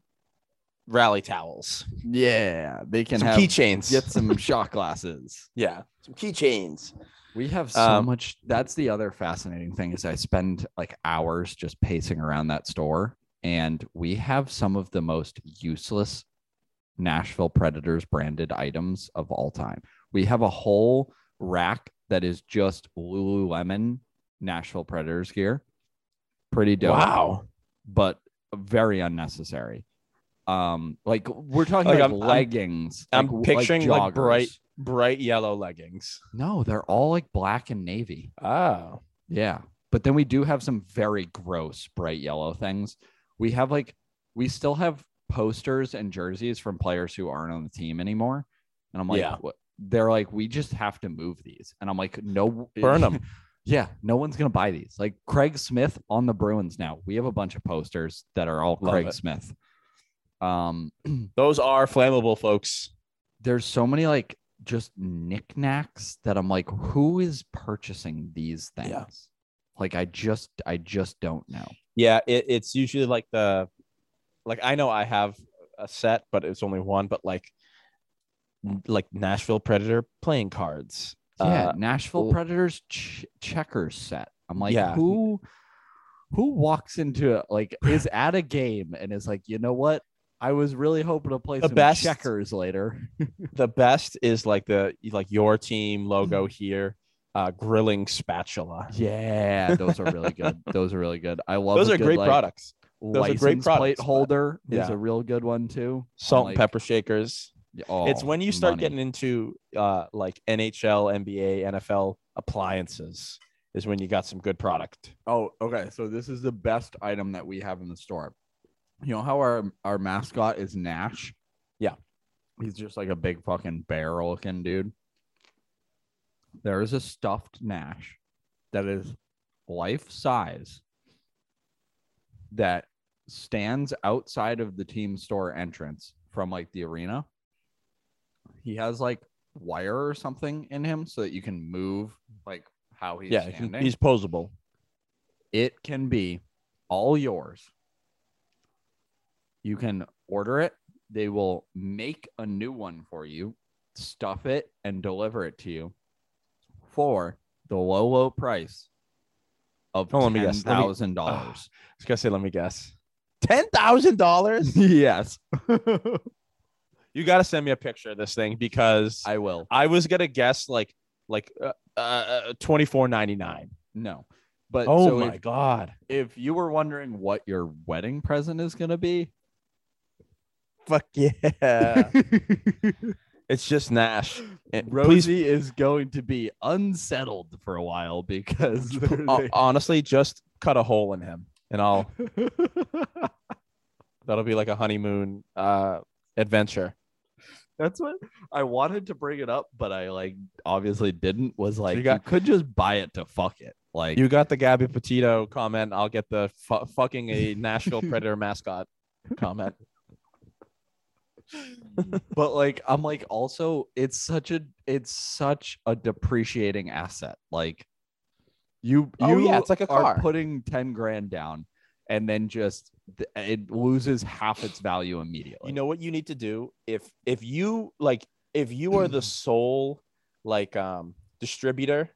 Speaker 2: rally towels,
Speaker 4: Yeah, they can
Speaker 2: some
Speaker 4: have
Speaker 2: keychains.
Speaker 4: get some [laughs] shot glasses.
Speaker 2: yeah, some keychains.
Speaker 4: We have so
Speaker 2: Um,
Speaker 4: much. That's the other fascinating thing is I spend like hours just pacing around that store, and we have some of the most useless Nashville Predators branded items of all time. We have a whole rack that is just Lululemon Nashville Predators gear. Pretty dope.
Speaker 2: Wow.
Speaker 4: but very unnecessary. Um, like we're talking
Speaker 2: Like,
Speaker 4: like,
Speaker 2: I'm-
Speaker 4: leggings.
Speaker 2: I'm
Speaker 4: like,
Speaker 2: picturing like, bright bright yellow leggings.
Speaker 4: No, they're all like black and navy.
Speaker 2: Oh,
Speaker 4: Yeah. But then we do have some very gross bright yellow things. We have like we still have posters and jerseys from players who aren't on the team anymore. And I'm like,
Speaker 2: Yeah.
Speaker 4: what? they're like, we just have to move these. And I'm like, no, [laughs]
Speaker 2: burn them.
Speaker 4: yeah, no one's gonna buy these. Like Craig Smith on the Bruins now. We have a bunch of posters that are all
Speaker 2: Love
Speaker 4: Craig
Speaker 2: it.
Speaker 4: Smith. Um, [clears throat]
Speaker 2: those are flammable, folks.
Speaker 4: there's so many like just knickknacks that I'm like, who is purchasing these things?
Speaker 2: Yeah.
Speaker 4: Like I just I just don't know.
Speaker 2: Yeah, it, it's usually like the like I know I have a set, but it's only one. But like like Nashville Predator playing cards.
Speaker 4: Yeah,
Speaker 2: Uh,
Speaker 4: Nashville
Speaker 2: l-
Speaker 4: Predators ch- checkers set. I'm like,
Speaker 2: Yeah.
Speaker 4: who who walks into it like is at a game and is like, you know what? I was really hoping to play
Speaker 2: The
Speaker 4: some
Speaker 2: best-
Speaker 4: checkers later. [laughs]
Speaker 2: the best is like the like your team logo here, uh, grilling spatula.
Speaker 4: yeah, those are really good. [laughs] Those are really good. I love
Speaker 2: Those are
Speaker 4: good,
Speaker 2: great
Speaker 4: like,
Speaker 2: products. Those are
Speaker 4: License
Speaker 2: great
Speaker 4: plate
Speaker 2: products, but-
Speaker 4: holder is a real good one too. I'm
Speaker 2: Salt
Speaker 4: like,
Speaker 2: and pepper shakers.
Speaker 4: Oh,
Speaker 2: it's when you start
Speaker 4: money.
Speaker 2: getting into uh like NHL, NBA, NFL appliances is when you got some good product.
Speaker 4: Oh, okay. So this is the best item that we have in the store. You know how our our mascot is Nash?
Speaker 2: Yeah.
Speaker 4: He's just like a big fucking bear looking dude. There is a stuffed Nash that is life size that stands outside of the team store entrance from like the arena. He has like wire or something in him so that you can move like how he's
Speaker 2: yeah,
Speaker 4: standing
Speaker 2: he's posable.
Speaker 4: it can be all yours. You can order it. They will make a new one for you, stuff it, and deliver it to you for the low, low price of
Speaker 2: Oh, let me guess. Let me-
Speaker 4: thousand [sighs]
Speaker 2: I was gonna say, let me guess. Ten thousand dollars?
Speaker 4: Yes, [laughs]
Speaker 2: You gotta send me a picture of this thing because I,
Speaker 4: will.
Speaker 2: I was gonna guess like like uh, uh twenty four ninety nine.
Speaker 4: No, but
Speaker 2: Oh
Speaker 4: so
Speaker 2: my
Speaker 4: if,
Speaker 2: god!
Speaker 4: if you were wondering what your wedding present is gonna be,
Speaker 2: Fuck yeah! [laughs] it's just Nash. And please,
Speaker 4: Rosie is going to be unsettled for a while because [laughs] [laughs]
Speaker 2: honestly, just cut a hole in him, and I'll [laughs] that'll be like a honeymoon uh adventure.
Speaker 4: That's what I wanted to bring it up, but I like obviously didn't. Was like you,
Speaker 2: got-
Speaker 4: could just buy it to fuck it. Like
Speaker 2: You got the Gabby Petito comment. I'll get the fu- fucking a Nashville Predator mascot comment. [laughs]
Speaker 4: but like I'm like also it's such a it's such a depreciating asset. Like You
Speaker 2: Oh,
Speaker 4: you
Speaker 2: yeah, it's like a
Speaker 4: are
Speaker 2: car.
Speaker 4: putting 10 grand down and then just it loses half its value immediately.
Speaker 2: You know what you need to do if if you like if you are the [clears throat] sole like um distributor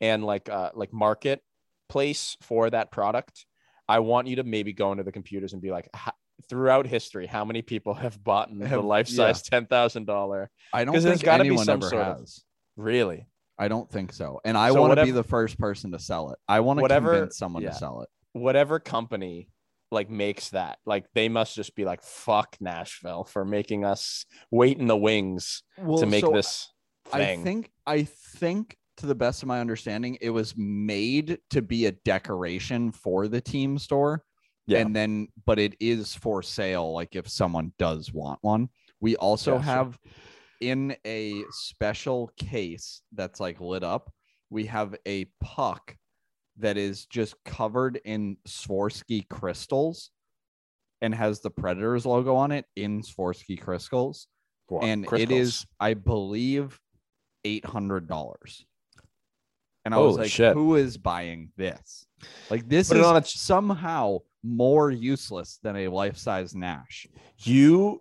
Speaker 2: and like uh like market place for that product, I want you to maybe go into the computers and be like "Ho- throughout history, how many people [laughs] have bought the life size ten thousand dollar?
Speaker 4: I don't think
Speaker 2: there's gotta be
Speaker 4: anyone
Speaker 2: some
Speaker 4: ever
Speaker 2: sort of-
Speaker 4: has.
Speaker 2: Really?
Speaker 4: I don't think so. And I
Speaker 2: So
Speaker 4: want to be the first person to sell it. I want to convince someone
Speaker 2: yeah.
Speaker 4: to sell it.
Speaker 2: Whatever company like makes that, like they must just be like fuck Nashville for making us wait in the wings
Speaker 4: Well,
Speaker 2: to make
Speaker 4: so
Speaker 2: this thing.
Speaker 4: I think I think to the best of my understanding, it was made to be a decoration for the team store.
Speaker 2: Yeah.
Speaker 4: And then but it is for sale, like if someone does want one. We also
Speaker 2: Gotcha.
Speaker 4: have in a special case that's like lit up, we have a puck that is just covered in Swarovski crystals and has the Predators logo on it in Swarovski crystals.
Speaker 2: Wow,
Speaker 4: and it
Speaker 2: crystals.
Speaker 4: is, I believe, eight hundred dollars. And I was like,
Speaker 2: shit.
Speaker 4: who is buying this? Like this
Speaker 2: Put it
Speaker 4: is
Speaker 2: on a-
Speaker 4: somehow more useless than a life-size Nash.
Speaker 2: you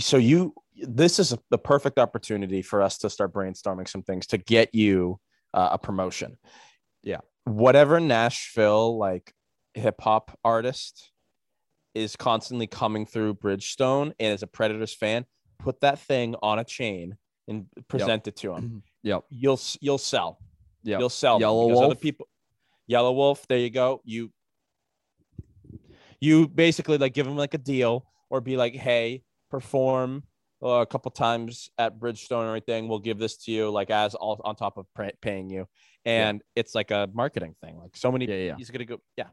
Speaker 2: so you this is the perfect opportunity for us to start brainstorming some things to get you uh, a promotion
Speaker 4: Yeah.
Speaker 2: whatever nashville like hip hop artist is constantly coming through bridgestone and is a predators fan put that thing on a chain and present it to him [clears throat]
Speaker 4: Yep.
Speaker 2: you'll you'll sell
Speaker 4: Yep.
Speaker 2: you'll sell
Speaker 4: Yellow
Speaker 2: because other
Speaker 4: Wolf.
Speaker 2: people Yelawolf there you go you you basically like give them like a deal or be like hey perform uh, a couple times at bridgestone or anything. we'll give this to you like as all on top of pay- paying you and it's like a marketing thing like so many
Speaker 4: Yeah, yeah.
Speaker 2: he's gonna go yeah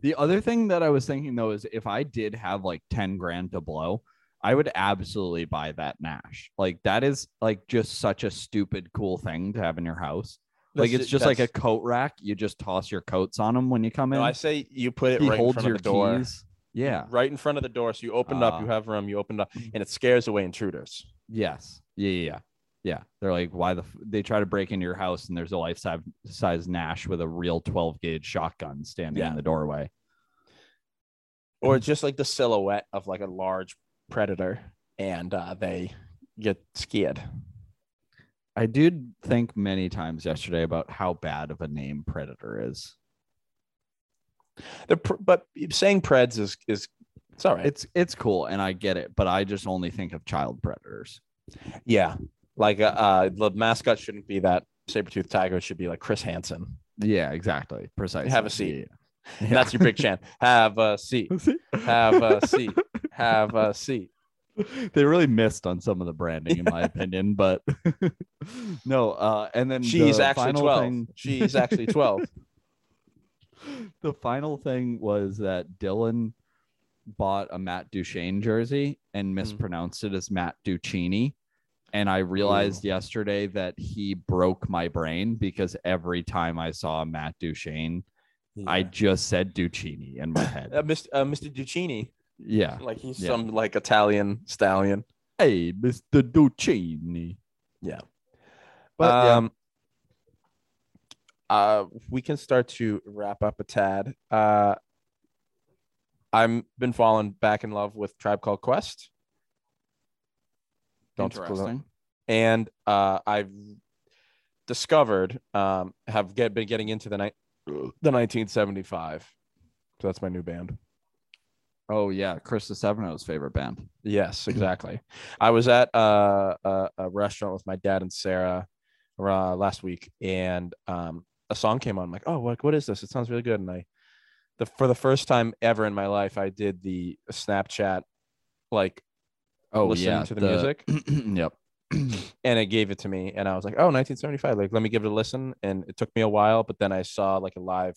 Speaker 4: The other thing that I was thinking though is if I did have like 10 grand to blow, I would absolutely buy that Nash. Like that is like just such a stupid cool thing to have in your house. Like
Speaker 2: That's-
Speaker 4: it's just like a coat rack. You just toss your coats on them when you come in.
Speaker 2: no, i say you put it
Speaker 4: he
Speaker 2: right in
Speaker 4: holds
Speaker 2: front
Speaker 4: your
Speaker 2: of the door
Speaker 4: keys. Yeah.
Speaker 2: right in front of the door so you open it up you
Speaker 4: Ah.
Speaker 2: have room you open it up and it scares away intruders
Speaker 4: Yes. Yeah. Yeah. Yeah. Yeah. They're like, why the? F-? They try to break into your house and there's a life size size Nash with a real 12 gauge shotgun standing
Speaker 2: Yeah.
Speaker 4: in the doorway.
Speaker 2: or just like the silhouette of like a large predator and uh, they get scared
Speaker 4: I did think many times yesterday about how bad of a name Predator is.
Speaker 2: the pr- but saying preds is is it's all right
Speaker 4: It's it's cool and I get it, but I just only think of child predators.
Speaker 2: yeah like uh, uh the mascot shouldn't be that saber-toothed tiger it should be like chris hansen
Speaker 4: Yeah, exactly. Precisely.
Speaker 2: have a seat
Speaker 4: Yeah.
Speaker 2: that's your big chant have a seat have [laughs] a seat have a seat [laughs] [laughs]
Speaker 4: they really missed on some of the branding, in my opinion. But [laughs] no, uh, and then
Speaker 2: she's
Speaker 4: the
Speaker 2: actually 12
Speaker 4: thing-
Speaker 2: she's actually 12 [laughs]
Speaker 4: the final thing was that Dylan bought a Matt Duchene jersey and mispronounced it as Matt Duccini. And I realized yesterday that he broke my brain because every time I saw Matt Duchene, I just said Duccini in my head.
Speaker 2: uh, mr uh, mr duccini
Speaker 4: Yeah.
Speaker 2: like he's
Speaker 4: Yeah.
Speaker 2: some like italian stallion
Speaker 4: Hey, Mr. Duccini.
Speaker 2: Yeah.
Speaker 4: But yeah.
Speaker 2: um, uh, we can start to wrap up a tad. Uh, I'm been falling back in love with Tribe Called Quest. Don't.
Speaker 4: Interesting.
Speaker 2: And uh, I've discovered um, have get, been getting into the night the 1975. So that's my new band.
Speaker 4: Oh yeah, Chris Stefano's favorite band.
Speaker 2: Yes, exactly. I was at uh, a, a restaurant with my dad and Sarah uh, last week, and um, a song came on. I'm like, oh, what, what is this? It sounds really good. And I, the for the first time ever in my life, I did the Snapchat, like,
Speaker 4: Oh
Speaker 2: listening
Speaker 4: yeah,
Speaker 2: to the, music, [clears throat]
Speaker 4: yep. [clears throat]
Speaker 2: and it gave it to me, and I was like, oh, 1975. Like, let me give it a listen. And it took me a while, but then I saw like a live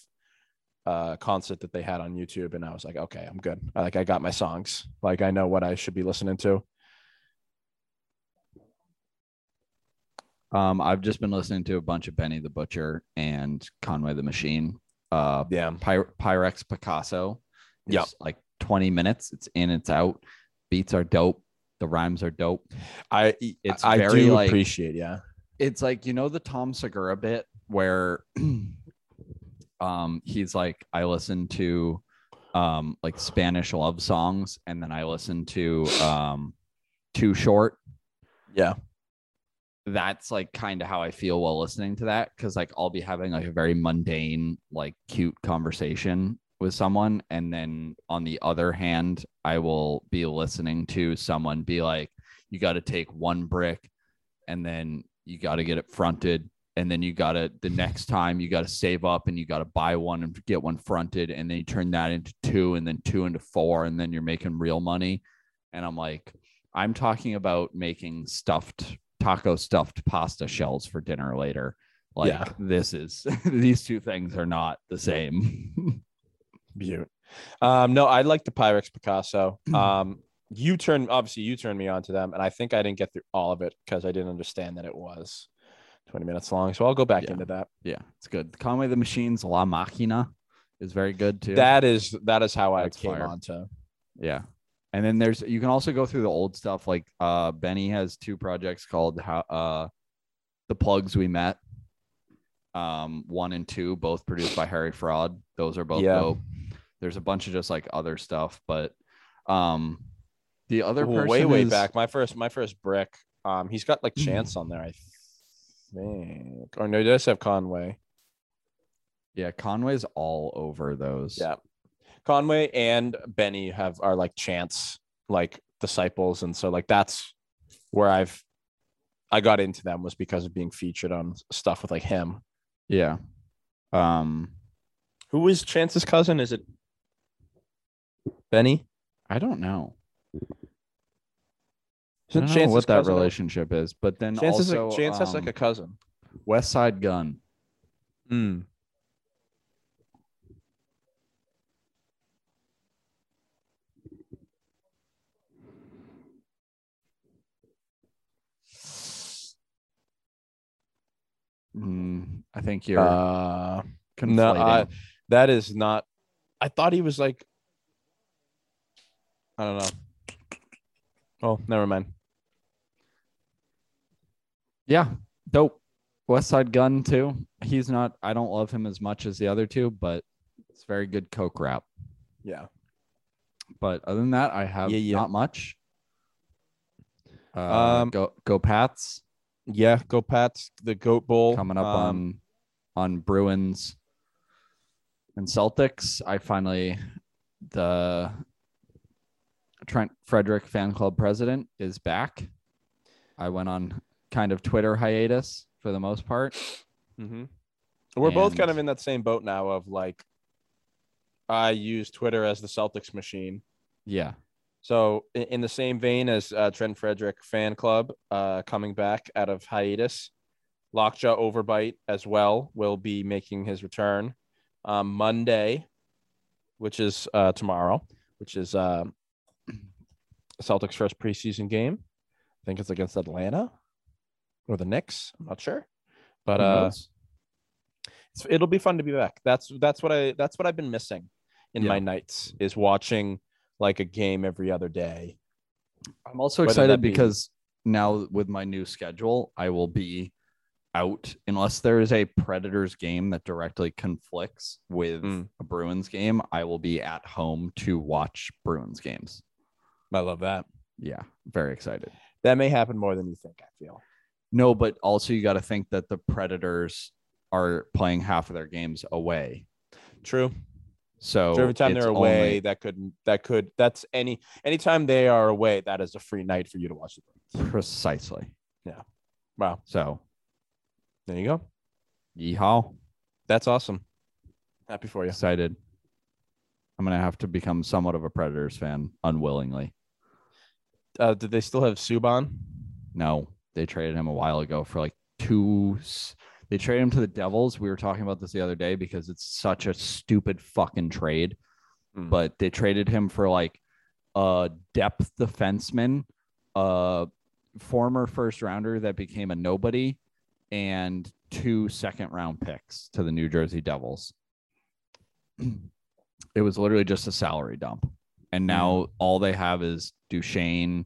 Speaker 2: uh concert that they had on YouTube and I was like okay I'm good like I got my songs like I know what I should be listening to
Speaker 4: Um, I've just been listening to a bunch of Benny the Butcher and Conway the Machine. Uh,
Speaker 2: yeah,
Speaker 4: Py- Pyrex Picasso.
Speaker 2: Yep.
Speaker 4: like 20 minutes. It's in, it's out. Beats are dope. The rhymes are dope.
Speaker 2: I
Speaker 4: It's
Speaker 2: I
Speaker 4: very
Speaker 2: do
Speaker 4: like
Speaker 2: appreciate yeah
Speaker 4: it's like you know the Tom Segura bit where [clears throat] um he's like I listen to um like Spanish love songs and then I listen to um Too Short.
Speaker 2: Yeah.
Speaker 4: That's like kind of how I feel while listening to that cuz like I'll be having like a very mundane like cute conversation with someone and then on the other hand I will be listening to someone be like you got to take one brick and then you got to get it fronted and then you got to the next time you got to save up and you got to buy one and get one fronted and then you turn that into two and then two into four and then you're making real money and i'm like i'm talking about making stuffed taco stuffed pasta shells for dinner later like
Speaker 2: Yeah.
Speaker 4: this is [laughs] these two things are not the same [laughs]
Speaker 2: Beaut. Um, no, I like the Pyrex Picasso. Um, you turned obviously you turned me on to them, and I think I didn't get through all of it because I didn't understand that it was 20 minutes long. So I'll go back
Speaker 4: Yeah.
Speaker 2: into that.
Speaker 4: yeah it's good conway the machines la maquina is very good too
Speaker 2: That is that is how I came
Speaker 4: fire.
Speaker 2: on to.
Speaker 4: Yeah. And then there's you can also go through the old stuff like uh Benny has two projects called how uh The Plugs We Met. Um one and two both produced by Harry Fraud. Those are both
Speaker 2: Yeah.
Speaker 4: dope. There's a bunch of just like other stuff, but um the other
Speaker 2: Ooh,
Speaker 4: person
Speaker 2: way way
Speaker 4: is-
Speaker 2: back. My first my first brick. Um, he's got like [clears throat] Chance on there, I think. Or no, does have Conway.
Speaker 4: Yeah, Conway's all over those.
Speaker 2: Yeah. Conway and Benny have are like chance like disciples. And so like that's where I've I got into them was because of being featured on stuff with like him.
Speaker 4: Yeah. Um
Speaker 2: Who is Chance's cousin? Is it Benny?
Speaker 4: I don't know. I
Speaker 2: Isn't
Speaker 4: don't know what that
Speaker 2: cousin
Speaker 4: relationship is, but then
Speaker 2: Chance, is
Speaker 4: also
Speaker 2: like, Chance has like
Speaker 4: um,
Speaker 2: a cousin.
Speaker 4: Westside Gunn.
Speaker 2: Mm.
Speaker 4: Mm, I think you're
Speaker 2: Uh,
Speaker 4: conflating.
Speaker 2: no, I, that is not. I thought he was like. I don't know. Oh, never mind.
Speaker 4: Yeah, dope. Westside Gunn too. He's not. I don't love him as much as the other two, but it's very good coke rap.
Speaker 2: Yeah.
Speaker 4: But other than that, I have
Speaker 2: Yeah, yeah.
Speaker 4: not much. Uh,
Speaker 2: Um,
Speaker 4: go go Pats
Speaker 2: Yeah, go Pats. The Goat Bowl
Speaker 4: coming up
Speaker 2: um,
Speaker 4: on on Bruins and Celtics. I finally the Trent Frederic fan club president is back. I went on kind of Twitter hiatus for the most part.
Speaker 2: mhm. We're both kind of in that same boat now. Of like, I use Twitter as the Celtics machine.
Speaker 4: Yeah.
Speaker 2: So in, in the same vein as uh, Trent Frederic fan club uh, coming back out of hiatus, Lockjaw Overbite as well will be making his return um, Monday, which is uh, tomorrow, which is uh, [clears throat] Celtics' first preseason game. I think it's against Atlanta or the Knicks. I'm not sure, but uh, it's, it'll be fun to be back. That's that's what I that's what I've been missing in
Speaker 4: Yeah.
Speaker 2: my nights is watching like a game every other day.
Speaker 4: I'm also
Speaker 2: Whether
Speaker 4: excited
Speaker 2: be-
Speaker 4: because now with my new schedule, I will be out unless there is a Predators game that directly conflicts with
Speaker 2: Mm.
Speaker 4: a Bruins game. I will be at home to watch Bruins games.
Speaker 2: I love that.
Speaker 4: Yeah, very excited.
Speaker 2: That may happen more than you think. I feel.
Speaker 4: No, but also you got to think that the Predators are playing half of their games away.
Speaker 2: True.
Speaker 4: So
Speaker 2: So every time they're away,
Speaker 4: only-
Speaker 2: that could that could that's any anytime they are away, that is a free night for you to watch the Bruins.
Speaker 4: precisely. Yeah.
Speaker 2: Wow.
Speaker 4: So
Speaker 2: There you go.
Speaker 4: yeehaw.
Speaker 2: That's awesome. Happy for you.
Speaker 4: Excited. I'm gonna have to become somewhat of a Predators fan unwillingly.
Speaker 2: Uh, did they still have Subban?
Speaker 4: No, they traded him a while ago for like two. They traded him to the Devils. We were talking about this the other day because it's such a stupid fucking trade.
Speaker 2: Hmm.
Speaker 4: But they traded him for like a depth defenseman, a former first rounder that became a nobody, and two second round picks to the New Jersey Devils. [clears throat] it was literally just a salary dump. And now all they have is Duchene.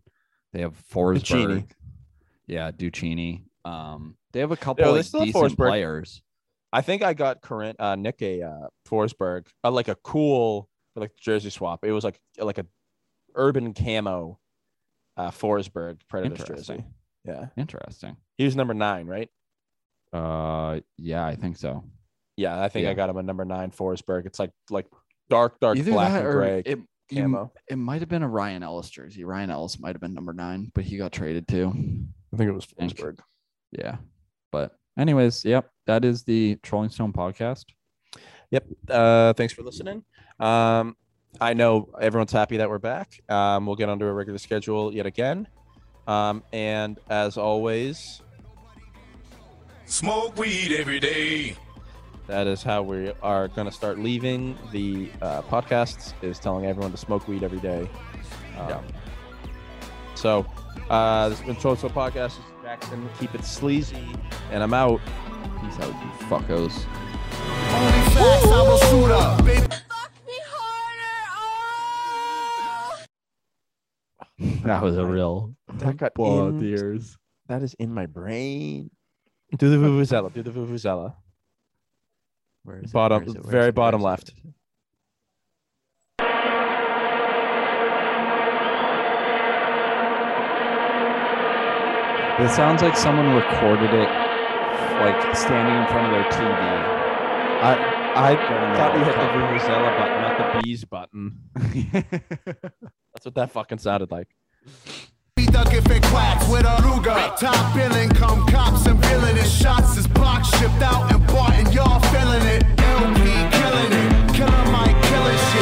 Speaker 4: They have Forsberg. Yeah, Duchini. Um, they have a couple
Speaker 2: Yeah, they
Speaker 4: like, decent
Speaker 2: Forsberg.
Speaker 4: players.
Speaker 2: I think I got current uh, Nick a uh, Forsberg, uh, like a cool like jersey swap. It was like like a urban camo uh, Forsberg Predators jersey. Yeah,
Speaker 4: Interesting.
Speaker 2: he was number nine, right?
Speaker 4: Uh, yeah, I think so.
Speaker 2: Yeah, I think I got him a number nine Forsberg. It's like like dark, dark
Speaker 4: Either
Speaker 2: black and gray
Speaker 4: it, you-
Speaker 2: camo.
Speaker 4: it might have been a Ryan Ellis jersey. Ryan Ellis might have been number nine, but he got traded too.
Speaker 2: I think it was
Speaker 4: think.
Speaker 2: Forsberg.
Speaker 4: Yeah. But anyways, yep, that is the Trolling Stone podcast.
Speaker 2: Yep. Uh, thanks for listening. Um, I know everyone's happy that we're back. Um, we'll get onto a regular schedule yet again. Um, and as always,
Speaker 1: Smoke weed every day.
Speaker 2: that is how we are going to start leaving the uh, podcasts is telling everyone to smoke weed every day. Um, So uh, this has been Show Podcast. This is Jackson. Keep it sleazy. And I'm out.
Speaker 4: Peace out, you fuckos.
Speaker 1: Facts, I will shoot up, baby.
Speaker 4: That was a real
Speaker 2: That got in-
Speaker 4: the ears.
Speaker 2: That is in my brain. Do the vuvuzela. Do the vuvuzela.
Speaker 4: Where is it?
Speaker 2: Bottom,
Speaker 4: Where is it? Where
Speaker 2: very
Speaker 4: is it?
Speaker 2: Bottom left.
Speaker 4: It sounds like someone recorded it, like standing in front of their TV.
Speaker 2: I I
Speaker 4: During the
Speaker 2: thought we
Speaker 4: World
Speaker 2: hit the
Speaker 4: Cup.
Speaker 2: vuvuzela button, not the bees button. [laughs] That's what that fucking sounded like.
Speaker 1: Be duck if it quacks with a Ruger. Top billing, come cops and villainous shots is block shipped out and bought and y'all feeling it. LP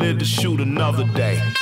Speaker 13: Live to shoot another day.